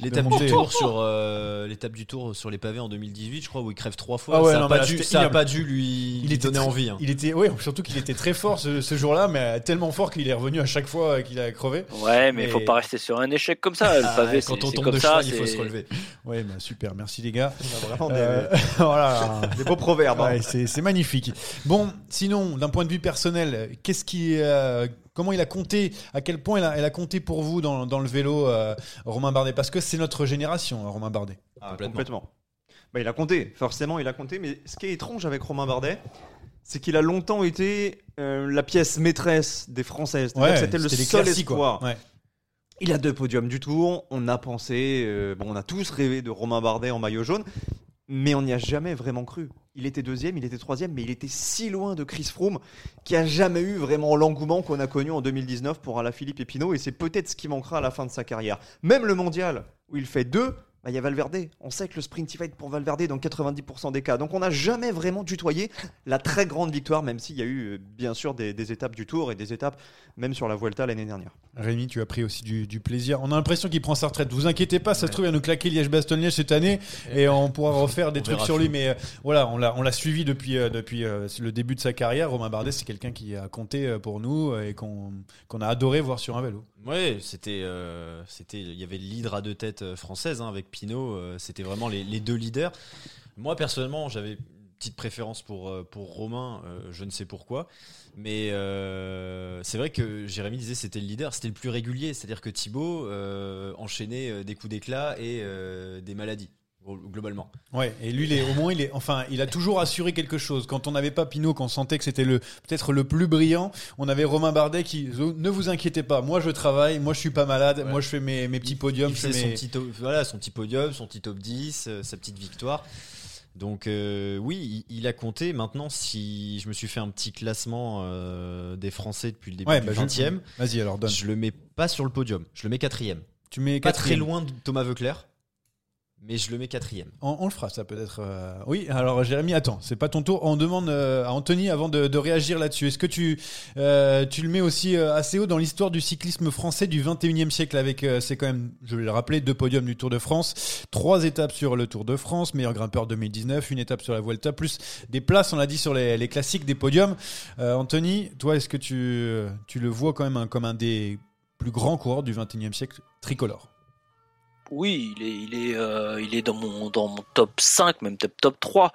L'étape du tour sur euh, l'étape du tour sur les pavés en 2018, je crois, où il crève trois fois. Ah ouais, ça non, a pas là, dû, ça a pas dû lui, lui donner envie. hein. Il était, ouais, surtout qu'il était très fort ce, ce jour-là, mais tellement fort qu'il est revenu à chaque fois euh, qu'il a crevé. Ouais, mais il Mais- faut pas rester sur un échec comme ça. Le Ah, pavé, quand on tombe comme de ça. cheval, il faut se relever. Ouais, bah, super, merci les gars. On a vraiment des, Euh, voilà. des beaux proverbes. hein. Ouais, c'est c'est magnifique. Bon, sinon, d'un point de vue personnel, qu'est-ce qui, euh, comment il a compté, à quel point il a, elle a compté pour vous dans, dans le vélo, euh, Romain Bardet? Parce que c'est notre génération, hein, Romain Bardet. Ah, Complètement. complètement. Bah, il a compté, forcément, il a compté. Mais ce qui est étrange avec Romain Bardet, c'est qu'il a longtemps été euh, la pièce maîtresse des Français. C'est-à-dire que c'était le seul espoir. Ouais. Il a deux podiums du Tour. On a pensé, euh, bon, on a tous rêvé de Romain Bardet en maillot jaune, mais on n'y a jamais vraiment cru. Il était deuxième, il était troisième, mais il était si loin de Chris Froome qui a jamais eu vraiment l'engouement qu'on a connu en 2019 pour Alaphilippe Pinot, et c'est peut-être ce qui manquera à la fin de sa carrière. Même le mondial où il fait deux. Bah, Il y a Valverde. On sait que le sprint va être pour Valverde dans 90% des cas. Donc on n'a jamais vraiment tutoyé la très grande victoire, même s'il y a eu euh, bien sûr des, des étapes du Tour et des étapes même sur la Vuelta l'année dernière. Rémi, tu as pris aussi du, du plaisir. On a l'impression qu'il prend sa retraite. Vous inquiétez pas, ça se trouve, il va nous claquer Liège-Bastogne-Liège cette année et on pourra refaire des On trucs sur tout. lui. Mais euh, voilà, on l'a, suivi depuis, euh, depuis euh, le début de sa carrière. Romain Bardet, c'est quelqu'un qui a compté pour nous et qu'on, a adoré voir sur un vélo. Ouais, c'était, euh, c'était, il y avait l'hydre à deux têtes française hein, avec Pinot. euh, c'était vraiment les, deux leaders. Moi personnellement, j'avais une petite préférence pour euh, Romain. euh, je ne sais pourquoi, mais c'est vrai que Jérémy disait c'était le leader, c'était le plus régulier. C'est-à-dire que Thibaut euh, enchaînait des coups d'éclat et des maladies globalement. Ouais, et lui, il est, au moins, il est, enfin, il a toujours assuré quelque chose. Quand on n'avait pas Pinot, qu'on sentait que c'était le, peut-être le plus brillant, on avait Romain Bardet qui, ne vous inquiétez pas, moi je travaille, moi je suis pas malade, Ouais. moi je fais mes, mes petits podiums, il je fais son petit, to- voilà, son petit podium, son petit top 10, euh, sa petite victoire. Donc euh, oui, il, il a compté. Maintenant, si je me suis fait un petit classement euh, des Français depuis le début Ouais, du bah, je- 20e, Vas-y, alors donne. je le mets pas sur le podium. Je le mets quatrième. Tu mets Pas très loin de Thomas Veuclair, mais je le mets quatrième. On, le fera, ça peut-être. euh, Oui, alors Jérémy, attends, c'est pas ton tour. On demande euh, à Anthony avant de, réagir là-dessus. Est-ce que tu, euh, le mets aussi assez haut dans l'histoire du cyclisme français du 21e siècle avec, c'est quand même, je vais le rappeler, deux podiums du Tour de France, trois étapes sur le Tour de France, meilleur grimpeur 2019, une étape sur la Vuelta, plus des places, on l'a dit, sur les, classiques des podiums. Anthony, toi, est-ce que tu, le vois quand même un- comme un des plus grands coureurs du 21e siècle tricolore? Oui, il est, il est, euh, il est dans mon, dans mon top 5, même top, top 3.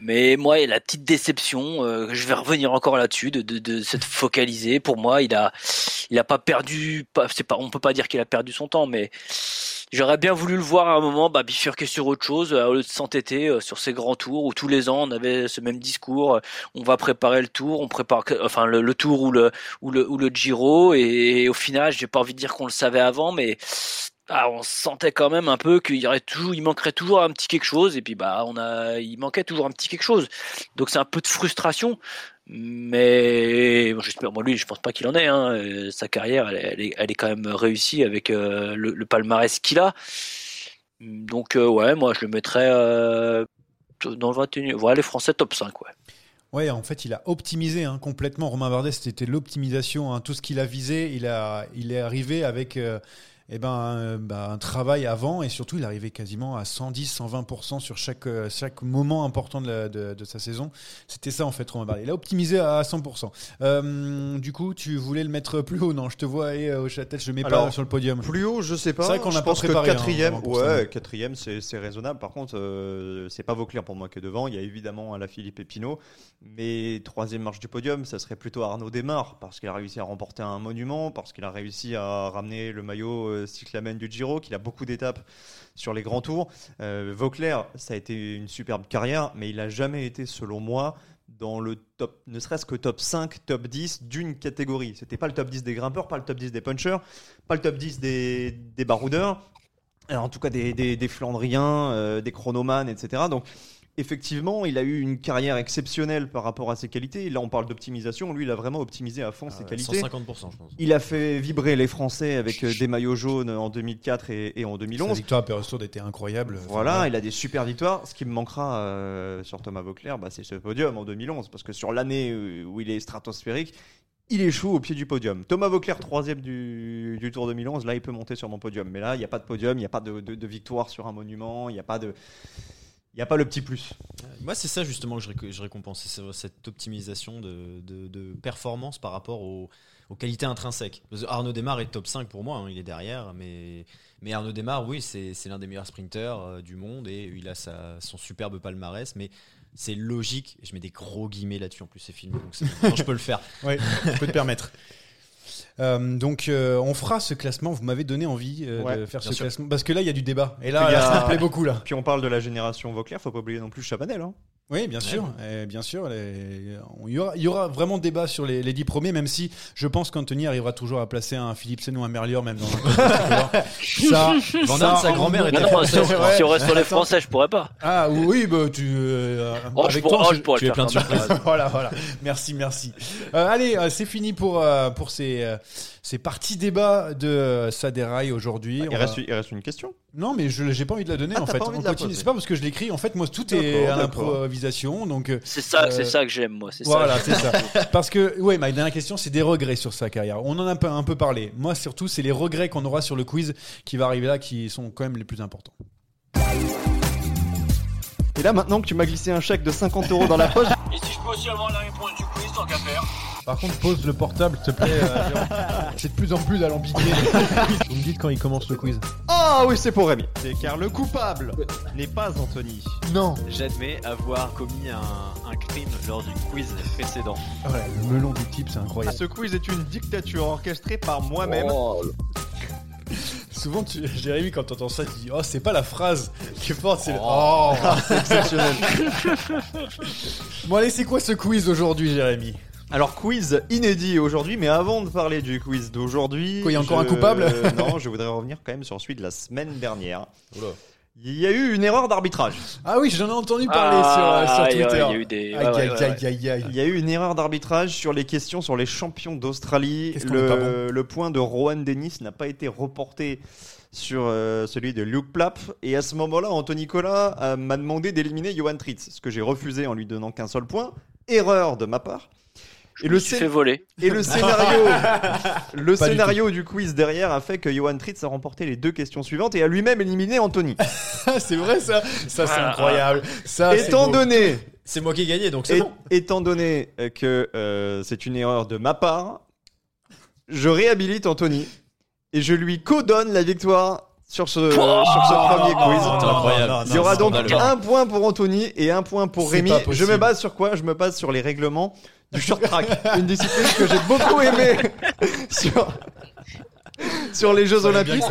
Mais moi, la petite déception, euh, je vais revenir encore là-dessus, de, de, de s'être focalisé. Pour moi, il a, il a pas perdu, pas, c'est pas, on peut pas dire qu'il a perdu son temps, mais j'aurais bien voulu le voir à un moment, bah, bifurquer sur autre chose, euh, au lieu de s'entêter euh, sur ces grands tours où tous les ans on avait ce même discours. euh, On va préparer le tour, on prépare, enfin le, le tour ou le, ou le, ou le Giro, et, au final, j'ai pas envie de dire qu'on le savait avant, mais ah, on sentait quand même un peu qu'il il manquerait toujours un petit quelque chose, et puis bah on a, il manquait toujours un petit quelque chose. Donc c'est un peu de frustration, mais moi lui, je pense pas qu'il en ait. Hein. Euh, Sa carrière, elle, est- quand même réussie avec euh, le, le palmarès qu'il a. Donc euh, ouais, moi je le mettrais euh, dans le 21 Voilà les Français top 5, ouais. Ouais, en fait, il a optimisé hein, complètement. Romain Bardet, c'était l'optimisation. hein. Tout ce qu'il a visé, il, a, il est arrivé avec euh, eh ben, un, bah, un travail avant et surtout, il arrivé quasiment à 110, 120% sur chaque, euh, chaque moment important de, la- de- de sa saison. C'était ça, en fait, Romain Bardet. Il a optimisé à 100%. Euh, du coup, tu voulais le mettre plus haut, non Je te vois aller au Châtel, je ne mets pas Alors, sur le podium. Plus haut, je sais pas. C'est vrai qu'on n'a pas préparé, que hein, quatrième, ça. ouais, quatrième, c'est raisonnable. Par contre, euh, c'est pas Vauclair pour moi qui est devant. Il y a évidemment la Philippe Epino, mais troisième marche du podium, ça serait plutôt Arnaud Desmar parce qu'il a réussi à remporter un monument, parce qu'il a réussi à ramener le maillot euh, cyclamen du Giro, qu'il a beaucoup d'étapes sur les grands tours. Euh, Vauclair, ça a été une superbe carrière, mais il a jamais été, selon moi, dans le top, ne serait-ce que top 5, top 10 d'une catégorie. C'était pas le top 10 des grimpeurs, pas le top 10 des punchers, pas le top 10 des, des baroudeurs, Alors, en tout cas des, des, Flandriens, euh, des chronomanes, etc. Donc effectivement, il a eu une carrière exceptionnelle par rapport à ses qualités. Là, on parle d'optimisation. Lui, il a vraiment optimisé à fond Ah ses qualités. 150%, je pense. Il a fait vibrer les Français avec euh, des maillots jaunes en 2004 et, et en Sa 2011. victoire à était incroyable. Voilà, Enfin, il a des super victoires. Ce qui me manquera euh, sur Thomas Vauclair, bah, c'est ce podium en 2011. Parce que sur l'année euh, où il est stratosphérique, il échoue au pied du podium. Thomas Vauclair, troisième du, du Tour 2011, là, il peut monter sur mon podium. Mais là, il n'y a pas de podium, il n'y a pas de, de- de victoire sur un monument, il n'y a pas de. Il n'y a pas le petit plus. Moi, c'est ça justement que je, réc- je récompense, c'est cette optimisation de, de- de performance par rapport aux, aux qualités intrinsèques. Arnaud Desmar est top 5 pour moi, hein, il est derrière, mais, mais Arnaud Desmar, oui, c'est l'un des meilleurs sprinteurs euh, du monde et il a sa- son superbe palmarès, mais c'est logique, et je mets des gros guillemets là-dessus, en plus c'est filmé, donc je peux le faire. Ouais, on peut te permettre. Euh, donc euh, on fera ce classement. Vous m'avez donné envie euh, Ouais, de faire ce sûr. classement parce que là il y a du débat. Et là, il y là, a- ça me plaît beaucoup là. Puis on parle de la génération Vauclair, faut pas oublier non plus Chabanel. Hein. Oui, bien sûr, Et bien sûr. les- Il y, aura, il y aura vraiment débat sur les, les dix premiers, même si je pense qu'Anthony arrivera toujours à placer un Philipsen ou un Merlier même dans un ça, Van ça, sa grand-mère était Non, non, si, on- Ouais. si on reste sur les. Français, je pourrais pas. Ah oui, bah tu. euh, Oh, je avec pourrais- toi, oh, je- je pourrais tu es plein de surprises. voilà, voilà. Merci, merci. Euh, allez, euh, c'est fini pour, euh, pour ces, euh, ces parties débat de Saderaï aujourd'hui. Il On reste, va- il reste une question. Non, mais je j'ai pas envie de la donner Ah, en t'as fait. C'est pas parce que je l'écris. En fait, moi, tout est à d'accord. L'improvisation. Donc, euh, C'est ça, Euh, c'est ça que j'aime, moi. C'est voilà, ça. c'est ça. Parce que, ouais, ma dernière question, c'est des regrets sur sa carrière. On en a un peu, un peu parlé. Moi, surtout, c'est les regrets qu'on aura sur le quiz qui va arriver là qui sont quand même les plus importants. Et là, maintenant que tu m'as glissé un chèque de 50 euros dans la poche, Et si je peux aussi avoir la réponse du quiz, tant qu'à faire Par contre, pose le portable, s'il te plaît. euh, Jérôme. C'est de plus en plus alambiqué. Vous me dites quand il commence le quiz. Ah oui, c'est pour Rémi. C'est car le coupable n'est pas Anthony. Non. J'admets avoir commis un, un crime lors du quiz précédent. Voilà, le melon du type, c'est incroyable. Ce quiz est une dictature orchestrée par moi-même. Oh, Souvent, tu, Jérémy, quand t'entends ça, tu dis Oh, c'est pas la phrase qui est forte, c'est le Oh. Oh, c'est exceptionnel. bon, allez, c'est quoi ce quiz aujourd'hui, Jérémy? Alors quiz inédit aujourd'hui, mais avant de parler du quiz d'aujourd'hui, Quoi, il y a encore je- un coupable Non, je voudrais revenir quand même sur celui de la semaine dernière. Il y a eu une erreur d'arbitrage. Ah oui, j'en ai entendu parler Ah, sur, euh, sur il y a- Twitter. il y a eu des- Aïe, ouais, ouais, aïe, ouais, aïe, aïe, aïe. Il y a eu une erreur d'arbitrage sur les questions sur les champions d'Australie. Le, le point de Rohan Dennis n'a pas été reporté sur euh, celui de Luke Plapp. Et à ce moment-là, Anthony Nicolas euh, m'a demandé d'éliminer Johan Tritz, ce que j'ai refusé en lui donnant qu'un seul point. Erreur de ma part. Je Et le, suis scén- fait voler. et le scénario, le Pas scénario du, quiz derrière a fait que Johan Tritz a remporté les deux questions suivantes et a lui-même éliminé Anthony. C'est vrai ça Ça, c'est Ah, incroyable. Ça, étant donné, C'est moi qui ai gagné, donc c'est et- bon. étant donné que euh, c'est une erreur de ma part, je réhabilite Anthony et je lui co-donne la victoire sur ce, sur ce premier quiz. Non, non, Il y aura donc scandaleux. un point pour Anthony et un point pour Rémi. Je me base sur quoi? Je me base sur les règlements du short track, une discipline que j'ai beaucoup aimée sur, sur les Jeux Olympiques.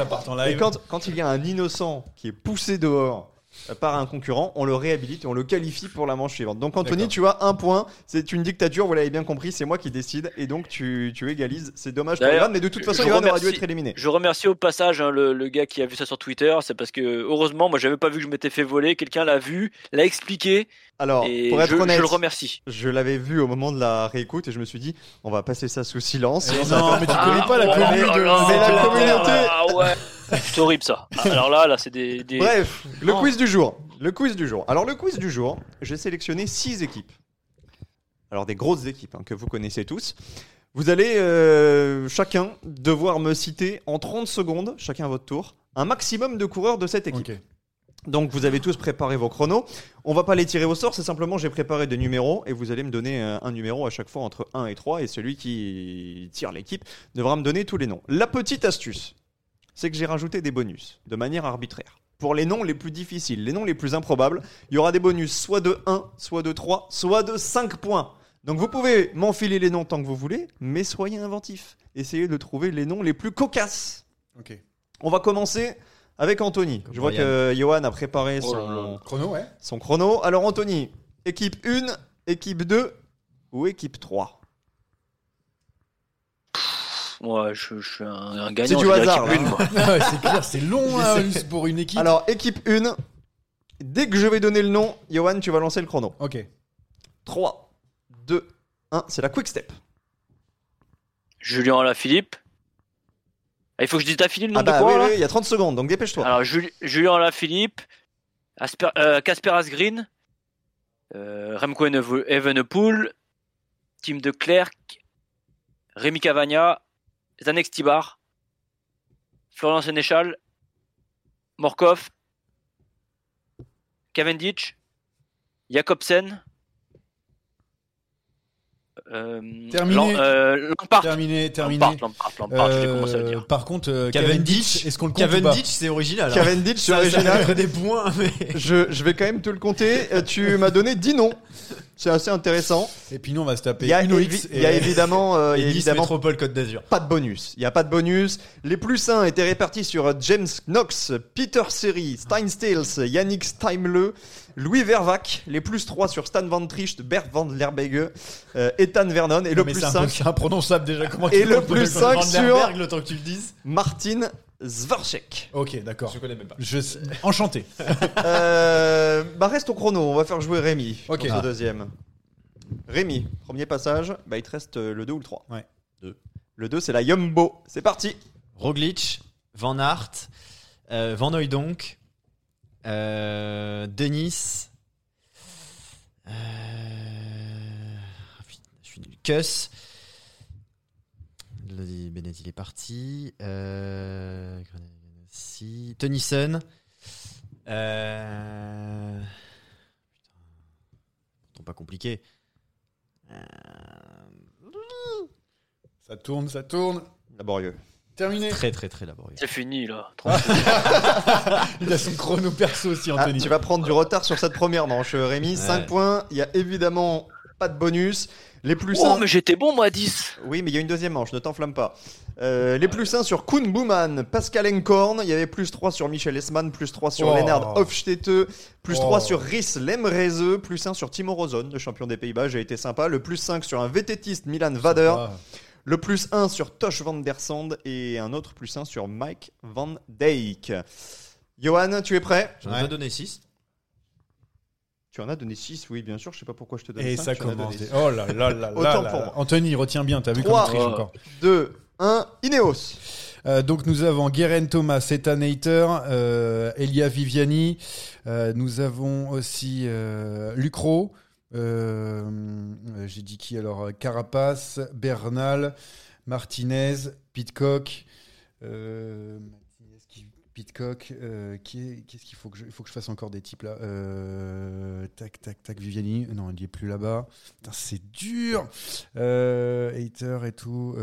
Et quand, quand il y a un innocent qui est poussé dehors euh, par un concurrent, on le réhabilite et on le qualifie pour la manche suivante. Donc Anthony, tu as un point. C'est une dictature, vous l'avez bien compris, c'est moi qui décide et donc tu, tu égalises. C'est dommage pour D'ailleurs, Ivan, mais de toute façon, je Ivan aurait dû remercie- être éliminé. Je remercie au passage hein, le, le gars qui a vu ça sur Twitter. C'est parce que heureusement, moi, j'avais pas vu que je m'étais fait voler. Quelqu'un l'a vu, l'a expliqué. Alors, et pour être je, honnête, je le remercie. je l'avais vu au moment de la réécoute et je me suis dit, on va passer ça sous silence. Eh non, mais tu connais pas la Mais- commune de- mais la Ah, communauté. C'est horrible ça. Alors là, là, c'est des. des- Bref, le Non. quiz du jour. Le quiz du jour. Alors, le quiz du jour, j'ai sélectionné six équipes. Alors, des grosses équipes hein, que vous connaissez tous. Vous allez euh, chacun devoir me citer en 30 secondes, chacun à votre tour, un maximum de coureurs de cette équipe. Ok. Donc vous avez tous préparé vos chronos. On va pas les tirer au sort, c'est simplement j'ai préparé des numéros et vous allez me donner euh, un numéro à chaque fois entre 1 et 3 et celui qui tire l'équipe devra me donner tous les noms. La petite astuce, c'est que j'ai rajouté des bonus de manière arbitraire. Pour les noms les plus difficiles, les noms les plus improbables, il y aura des bonus soit de 1, soit de 3, soit de 5 points. Donc vous pouvez m'enfiler les noms tant que vous voulez, mais soyez inventifs. Essayez de trouver les noms les plus cocasses. Ok. On va commencer avec Anthony. Je vois Brian. que Johan a préparé Oh son, Chrono, ouais. son chrono. Alors Anthony, équipe 1, équipe 2 ou équipe 3 Moi, je, je suis un, un gagnant. C'est du hasard, une, moi. Ah ouais, c'est clair, c'est long hein, pour une équipe. Alors équipe 1, dès que je vais donner le nom, Johan, tu vas lancer le chrono. Ok. 3, 2, 1, c'est la quick step. Julien Alaphilippe. Ah, il faut que je dise Philippe le nom Ah bah de quoi oui, là oui, il y a 30 secondes, donc dépêche-toi. Alors, Jul- Julien Alaphilippe, Asper, euh, Casper Asgreen, euh, Remco Evenepoel- Evenepoel, Tim de Klerk, Rémi Cavagna, Zanex Tibar, Florian Sénéchal, Morkov, Cavendish, Jacobsen, euh, Terminé. Euh, Lampard. Terminé, terminé. Lampard, Lampard, Lampard, je l'ai commencé à le Euh, dire. Par contre, euh, Cavendish, est-ce qu'on le compte Cavendish, c'est original. hein. Cavendish, c'est Ça- ça original. ferait des points, mais. Je, je vais quand même te le compter. Euh, Tu m'as donné 10 noms. C'est assez intéressant. Et puis nous, on va se taper Il y a, Uno évi- X. il y a et- évidemment, euh, il y a Et évidemment Métropole Côte d'Azur. pas de bonus. Il n'y a pas de bonus. Les plus 1 étaient répartis sur euh, James Knox, Peter Seri, Stein Stales, Yannick Steimle, Louis Vervac. Les plus 3 sur Stan Van Tricht, Bert Van Lerbege, euh, Ethan Vernon. Et Non, le plus c'est un peu- 5, c'est imprononçable déjà. Comment Et tu le plus le- cinq Van sur- Lerberg, le temps que tu le dises. Martin Zvarchek. Ok, d'accord. Je connais même pas. Je... Enchanté. Euh, bah reste au chrono, on va faire jouer Rémi Ok. pour ce Ah. deuxième. Rémi, premier passage, bah il te reste euh, le 2 ou le 3 Ouais. Deux. Le 2 c'est la Yumbo, c'est parti Roglic, Van Aert, euh, Van Hooydonk, euh, Denis, euh, putain, je suis nul. Bennett il est parti, euh, si, Tennyson, euh, putain, pas compliqué. Euh, Ça tourne, ça tourne. Laborieux. Terminé. très très très laborieux. C'est fini là. Il a son chrono perso aussi, Ah, Anthony. tu vas prendre du retard sur cette première manche euh, Rémi, 5 Ouais. points, il y a évidemment pas de bonus. Les plus Oh, mais j'étais bon moi à 10. Oui, mais il y a une deuxième manche, ne t'enflamme pas. Euh, les plus 1 sur Kuhn Bouman, Pascal Enkorn, il y avait plus 3 sur Michel Esman, plus 3 sur Oh. Lennart Hofstede, plus Oh. 3 sur Rhys Lemreze, plus 1 sur Timo Rozon, le champion des Pays-Bas, j'ai été sympa, le plus 5 sur un vététiste Milan Vader, Ah. Le plus 1 sur Tosh van der Sande et un autre plus 1 sur Mike Van Dijk. Johan, tu es prêt? J'en ai donné 6. Tu en as donné 6, oui, bien sûr, je sais pas pourquoi je te donne Et cinq, ça donné commence. six. Oh là là là là. Autant là pour là. moi. Anthony, retiens bien, t'as vu comment triche encore. 2, 1, Ineos. Euh, donc nous avons Guerin Thomas, Ethan Hayter, euh, Elia Viviani. Euh, nous avons aussi euh, Lucro. Euh, euh, J'ai dit qui alors? Carapace, Bernal, Martinez, Pitcock. Euh, Pitcock, qui est- qu'est-ce qu'il faut que je, faut que je fasse encore des types là? Tac, tac, tac, Viviani. Non, il n'y est plus là-bas. C'est dur. Hater et tout.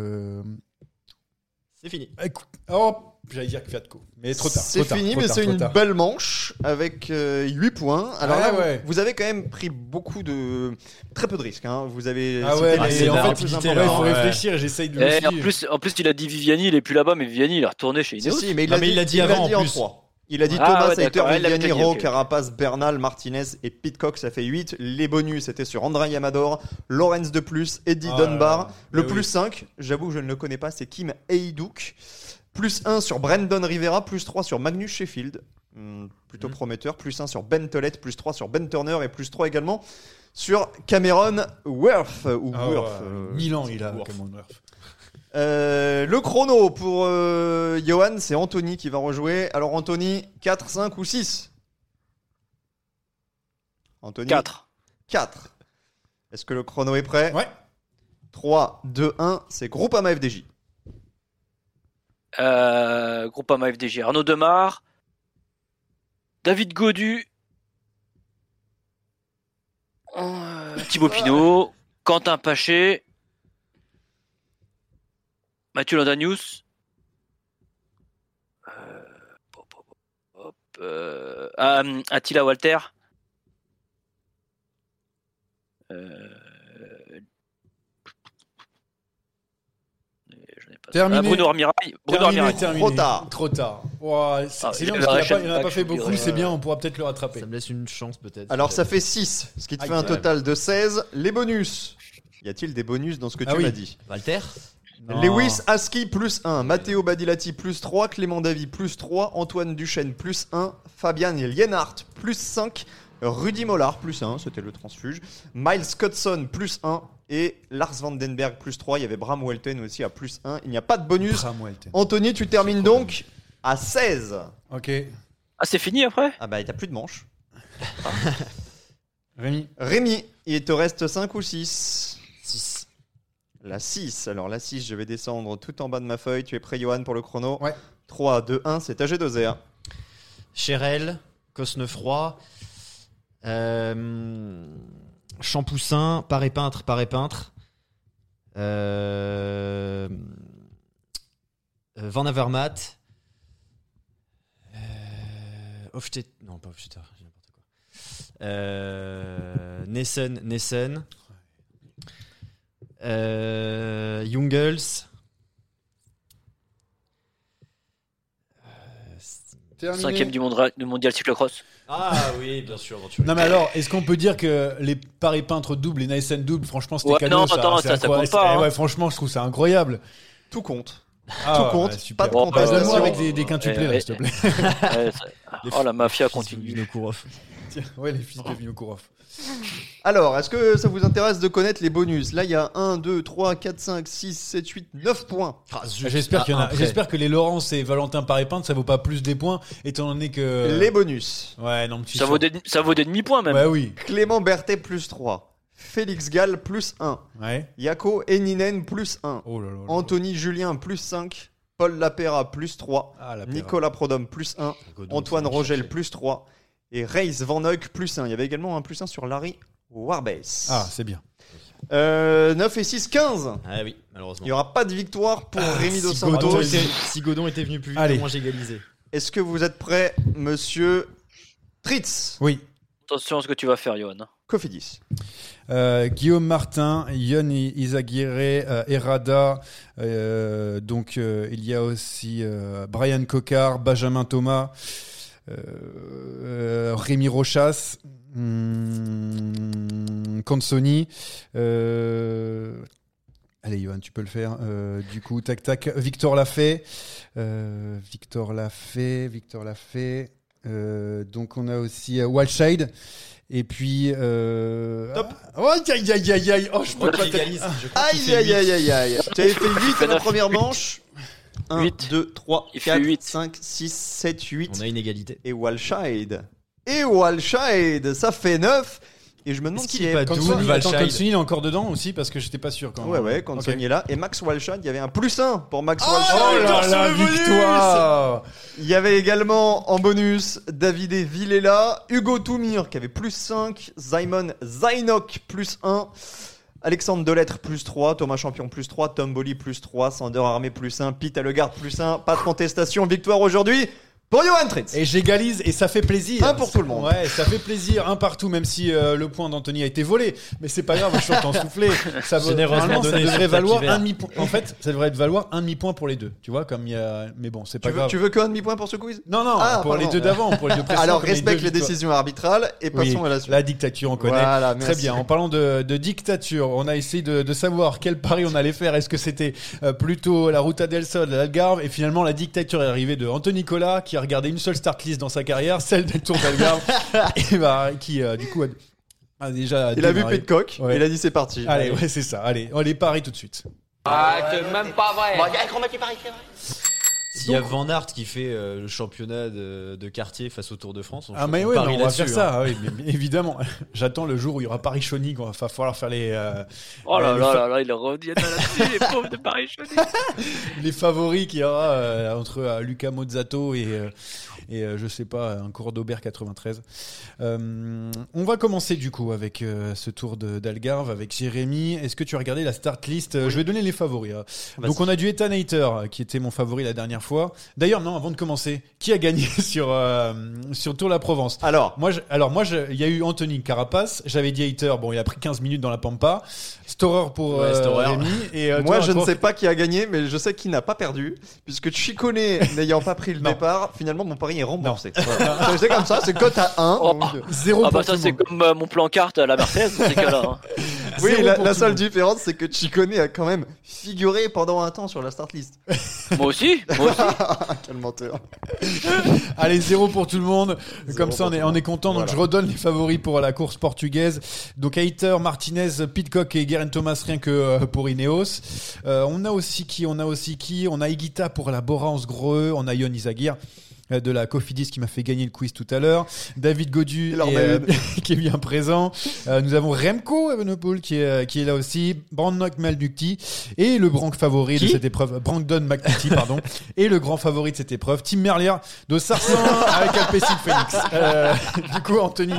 Euh, C'est fini. Écoute, oh, j'allais dire que Fiatco, mais trop tard. C'est tard, fini, trop mais tard, c'est une tard. belle manche avec 8 points. Alors Ah là, vous- ouais. vous avez quand même pris beaucoup de. Très peu de risques. hein. Vous avez. Ah ouais, mais en plus fait, il faut réfléchir et j'essaye de le Eh, en, plus, en plus, il a dit Viviani, il est plus là-bas, mais Viviani, il est retourné chez Si, Ineos. si, mais il l'a mais dit, il l'a dit avant, en en plus. 3. Il a dit Ah, Thomas, ouais, Saiter, d'accord, elle l'avait Viviani, dit, Ro, ok. Carapace, Bernal, Martinez et Pitcock, ça fait 8. Les bonus, c'était sur André Yamador, Lorenz de plus, Eddie Ah Dunbar. Le plus oui. 5, j'avoue que je ne le connais pas, c'est Kim Heidouk. Plus 1 sur Brandon Rivera, plus 3 sur Magnus Sheffield. Hmm, plutôt Mhm. prometteur. Plus 1 sur Ben Tollett, plus 3 sur Ben Turner et plus 3 également sur Cameron Worth. Ou Ah Worth, euh, Milan, il a Worth. Cameron Worth. Euh, le chrono pour euh, Johan, c'est Anthony qui va rejouer. Alors Anthony, 4, 5 ou 6 Anthony 4. 4. Est-ce que le chrono est prêt? Ouais. 3, 2, 1, c'est Groupama FDJ. Euh, Groupama FDJ. Arnaud Demar. David Godu. euh, Thibaut Pinot. Quentin Paché. Mathieu Landanius. Euh, hop, euh, ah, Attila Walter. Euh, Terminé. Ah, Bruno Armirail. Bruno Terminé, Armirail. terminé. Trop tard. Trop tard. C'est Ah, c'est il bien parce qu'il un n'a pas, il en a chaîne pas fait beaucoup, c'est bien, on pourra peut-être le rattraper. Ça me laisse une chance peut-être. Alors ça fait 6, ce qui te Aïe, fait un total de 16. Les bonus. Y a-t-il des bonus dans ce que Ah tu oui. m'as dit? Walter? Non. Lewis Aski plus 1, Matteo Badilati plus 3, Clément Davy plus 3, Antoine Duchesne plus 1, Fabian Lienhardt plus 5, Rudy Mollard plus 1, c'était le transfuge, Miles Scottson plus 1 et Lars Vandenberg plus 3. Il y avait Bram Welten aussi à plus 1. Il n'y a pas de bonus. Bram Welten. Anthony, tu termines donc à 16. Ok. Ah, c'est fini après? Ah bah, t'as plus de manches. Rémi. Rémi, il te reste 5 ou 6 6. La 6. Alors la 6, je vais descendre tout en bas de ma feuille. Tu es prêt, Johan, pour le chrono Ouais. 3, 2, 1, c'est AG2R. Chérel, Cosnefroy, euh, Champoussin, Paré Peintre, Paré Peintre, euh, Van Avermaet, euh, Hofstedt, non pas Hofstetter, j'ai n'importe quoi. Euh, Nessen, Nessen, euh, Jungels. Terminé. Cinquième du, monde, du mondial cyclocross. Ah oui, bien sûr. Non mais alors, est-ce qu'on peut dire que les paris peintres doubles, les Nyssen doubles, franchement c'était Ouais, cadeau non, ça, attends, c'est ça, ça compte pas, Eh hein. ouais, franchement, je trouve ça incroyable. Tout compte. Ah, Tout compte, ouais, pas de Bon, avec des, des quintuplés, là, s'il te plaît. Oh, la mafia continue. Tiens, ouais, les fils de Vinokourov. Alors, est-ce que ça vous intéresse de connaître les bonus? Là, il y a 1, 2, 3, 4, 5, 6, 7, 8, 9 points. J'espère qu'il y en a. après. J'espère que les Laurence et Valentin paris peintres, ça vaut pas plus des points, étant donné que. Les bonus. Ouais, non, Ça vaut, des, ça vaut des demi-points même. Oui. Clément Berthet plus 3. Félix Gall plus 1. Ouais. Yako Eninen plus 1. Oh là là. là. Anthony Julien plus 5. Paul Lapera plus 3. Ah. Nicolas Prodhomme plus 1. Godon, Antoine Rogel plus 3. Et Reis Van Hoek plus 1. Il y avait également un plus 1 sur Larry Warbase. Ah, c'est bien. Euh, 9 et 6, 15. Ah oui, malheureusement. Il n'y aura pas de victoire pour Rémi Dos si Santos. Godon, était, si Godon était venu plus vite, Allez. au moins j'égalisais. Est-ce que vous êtes prêt, monsieur Tritz? Oui. Attention à ce que tu vas faire, Johan. Cofidis. Euh, Guillaume Martin, Yon Izaguirre, euh, Errada. euh, donc euh, il y a aussi euh, Brian Cocard, Benjamin Thomas, Rémi Rochas, hum, Consoni. euh, allez, Johan, tu peux le faire. Euh, du coup, tac tac. Victor l'a fait. Euh, Victor l'a fait. Victor l'a fait. Euh, donc on a aussi euh, Wildshade. Et puis. Euh... Top. oh, aïe, aïe, aïe, aïe. Oh, je crois que Aïe, aïe, aïe, aïe, aïe. Fait 8 à la première manche. 1, Huit. 2, 3, Il fait 4, huit. 5, 6, 7, 8. On a une égalité. Et Walshide. Et Walshide, ça fait 9. Et je me demande Est-ce qu'il si est pas Consoni- double, Attends, Walshide Consoni, il est encore dedans aussi parce que j'étais pas sûr quand même. Ouais, ouais, quand Ok. Sony est là. Et Max Walshide, il y avait un plus 1 pour Max Oh Walshide. là là, victoire Il y avait également en bonus David et Villela, Hugo Toumir qui avait plus 5, Simon Zainok plus 1, Alexandre Delettre plus 3, Thomas Champion plus 3, Tom Bolly plus 3, Sander Armé plus 1, Pete Allegarde plus 1, pas de contestation, victoire aujourd'hui Pour Johan Tritz. Et j'égalise et ça fait plaisir. Un pour tout le monde. Ouais, ça fait plaisir, un partout, même si euh, le point d'Anthony a été volé. Mais c'est pas grave, je suis en soufflé. Ça, vaut- Généreusement normalement, ça devrait valoir un demi-point. En fait, ça devrait être valoir un demi-point pour les deux. Tu vois, comme il y a. Mais bon, c'est pas Tu veux, grave. tu veux qu'un demi-point pour ce quiz? Non, non, Ah, pour les deux d'avant, pour les deux précédents. Alors les respecte deux les décisions arbitrales et Oui, passons à la suite. la dictature, on connaît. Voilà, Très bien. En parlant de, de dictature, on a essayé de, de savoir quel pari on allait faire. Est-ce que c'était euh, plutôt la Ruta del Sol, l'Algarve? Et finalement, la dictature est arrivée de Anthony Nicolas, qui a regardé une seule start list dans sa carrière, celle del Tour d'Algarve, et bah, qui, euh, du coup, a, a déjà. Il a vu démarré. Pitcock, Ouais. il a dit c'est parti. Allez, ouais, c'est ça. Allez, on les parie tout de suite. Ah, c'est même pas vrai. S'il y a Van Aert qui fait euh, le championnat de, de quartier face au Tour de France, on, Ah mais on oui, parie mais on va faire ça, hein. ah oui, mais- mais évidemment. J'attends le jour où il y aura Paris-Chauny, qu'on va fa- falloir faire les, euh, Oh là les, là là là, il revient là-dessus, les pauvres de Paris Chauny. les favoris qu'il y aura euh, entre euh, Luca Mozzato et, euh, et euh, je sais pas, un cours d'Aubert 93. Euh, on va commencer du coup avec euh, ce tour d'Algarve avec Jérémy. Est-ce que tu as regardé la start list? Je vais donner les favoris. hein. Donc on a du Ethan Hayter euh, qui était mon favori la dernière fois. D'ailleurs non, avant de commencer, qui a gagné sur euh, sur Tour de la Provence? Alors, Moi, je- alors moi, il y a eu Anthony Carapace. J'avais dit Hayter. Bon, il a pris 15 minutes dans la pampa. Storer pour Ouais, euh. Rémi. Et euh, moi toi, je ne sais pas qui a gagné, mais je sais qui n'a pas perdu, puisque Chicone n'ayant pas pris le Non. départ, finalement mon pari est remboursé. Voilà. c'est comme ça, c'est cote à 1. Oh. donc, Zéro Ah bah ça c'est comme euh, mon plan carte à la Mercedes dans ces cas-là. hein. Oui, la, seule différence, c'est que Chicone a quand même figuré pendant un temps sur la start list. Moi aussi, moi aussi. Quel menteur. Allez, zéro pour tout le monde. Zéro Comme ça, on est, on est content. Donc, je redonne les favoris pour la course portugaise. Donc, Hayter, Martinez, Pitcock et Guerin Thomas, rien que euh, pour Ineos. Euh, on a aussi qui On a aussi qui? On a Igita pour la Borance Greux. On a Yon Izagir de la Cofidis qui m'a fait gagner le quiz tout à l'heure. David Godu euh, qui est bien présent. Euh, nous avons Remco Evenepoel qui est, euh, qui est là aussi. Brandon Maldukti et le grand favori de cette épreuve. Brandon McNulty, pardon. et le grand favori de cette épreuve, Tim Merlier de Sarsan avec Alpecin Phoenix. Euh, du coup, Anthony,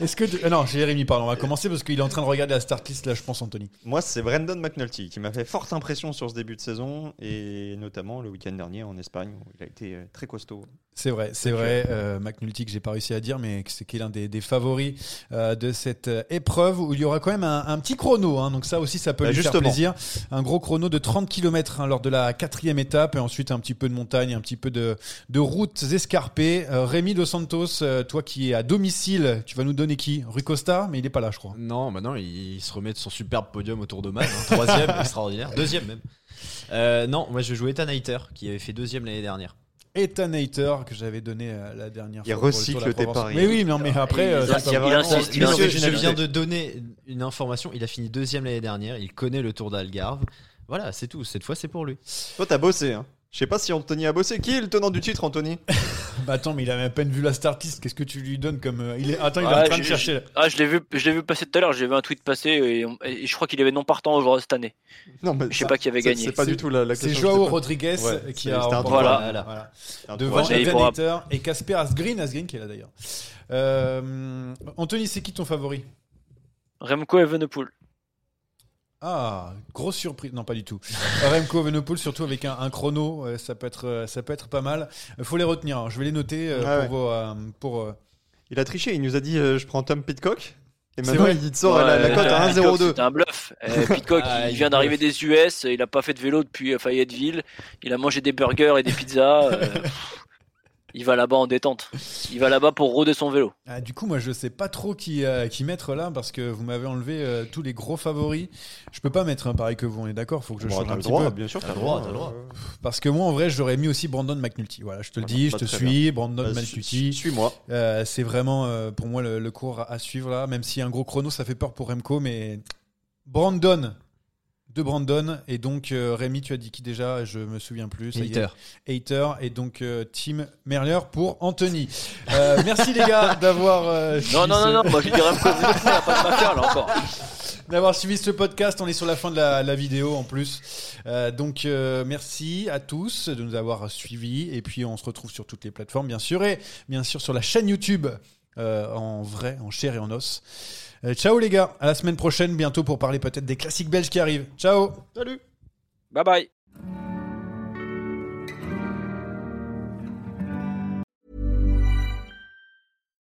est-ce que... tu- euh, non, Jérémy, pardon. On va commencer parce qu'il est en train de regarder la start list là, je pense, Anthony. Moi, c'est Brendan McNulty qui m'a fait forte impression sur ce début de saison et notamment le week-end dernier en Espagne où il a été euh, très costaud. C'est vrai, c'est vrai. Euh, McNulty que j'ai pas réussi à dire, mais c'est qu'il est l'un des, des favoris euh, de cette euh, épreuve où il y aura quand même un, un petit chrono. hein. donc ça aussi, ça peut Bah, lui faire plaisir. Un gros chrono de 30 km lors de la quatrième étape et ensuite un petit peu de montagne, un petit peu de, de routes escarpées. Euh, Rémi Dos Santos, euh, toi qui es à domicile, tu vas nous donner qui? Rui Costa, mais il est pas là, je crois. Non, bah non, il, il se remet de son superbe podium au Tour de Man, hein, troisième, extraordinaire, deuxième même. Euh, non, moi je vais jouer Ethan qui avait fait deuxième l'année dernière. Ethan Hayter que j'avais donné euh, la dernière Il fois. le recycle tes paris. Mais oui, non, mais après, Il euh, il il Monsieur, je viens de donner une information, il a fini deuxième l'année dernière, il connaît le Tour d'Algarve. Voilà, c'est tout, cette fois c'est pour lui. Toi, t'as bossé. Hein. Je sais pas si Anthony a bossé. Qui est le tenant du titre, Anthony? Bah attends, mais il a même à peine vu la start list. Qu'est-ce que tu lui donnes comme. euh, il est... Attends, il est Ah, en train de chercher. là. Ah, je l'ai vu, je l'ai vu passer tout à l'heure. J'ai vu un tweet passer et, on- et je crois qu'il avait non partant aujourd'hui cette année. Non, mais Je sais ça- pas qui avait gagné. C'est pas du tout la, la C'est question. Joao pas- Rodriguez Ouais, qui c'est- a c'était un remporté. Voilà. Voilà. Voilà. un Devant et Casper Asgreen, Asgreen qui est là d'ailleurs. Euh, Anthony, c'est qui ton favori? Remco Evenepoel. Ah, grosse surprise. Non, pas du tout. Remco Evenepoel, surtout avec un, un chrono, euh, ça peut être, euh, ça peut être pas mal. Il faut les retenir. hein. Je vais les noter euh, Ah pour, vos, euh, pour euh, Il a triché. Il nous a dit euh, je prends Tom Pitcock. Et C'est maintenant, vrai. il te sort la, la Ouais, cote à Pitcock, 1,02. C'est un bluff. Euh, Pitcock, Ah, il il vient d'arriver des US, il a pas fait de vélo depuis euh, Fayetteville, il a mangé des burgers et des pizzas. euh, il va là-bas en détente. Il va là-bas pour rôder son vélo. Ah, du coup, moi, je sais pas trop qui, euh, qui mettre là parce que vous m'avez enlevé euh, tous les gros favoris. Je peux pas mettre un pareil que vous, on est d'accord? Faut que je Bon, change un le petit droit, peu. bien sûr. T'as le droit, t'as le droit. Parce que moi, en vrai, j'aurais mis aussi Brandon McNulty. Voilà, je te le dis, je bah, te très suis. Brandon Bah, McNulty. suis- Suis-moi. Euh, c'est vraiment euh, pour moi le, le cours à suivre là. Même si un gros chrono, ça fait peur pour Remco, mais Brandon de Brandon et donc euh, Rémi, tu as dit qui déjà? Je me souviens plus. Hayter. Hater et donc euh, Tim Merlier pour Anthony. Euh, merci les gars d'avoir euh, Non, suivi non, non, ce- non, moi je pas de là encore. d'avoir suivi ce podcast. On est sur la fin de la, la vidéo en plus. Euh, donc euh, merci à tous de nous avoir suivis. Et puis on se retrouve sur toutes les plateformes, bien sûr. Et bien sûr sur la chaîne YouTube euh, en vrai, en chair et en os. Euh, ciao les gars, à la semaine prochaine, bientôt pour parler peut-être des classiques belges qui arrivent. Ciao Salut. Bye bye.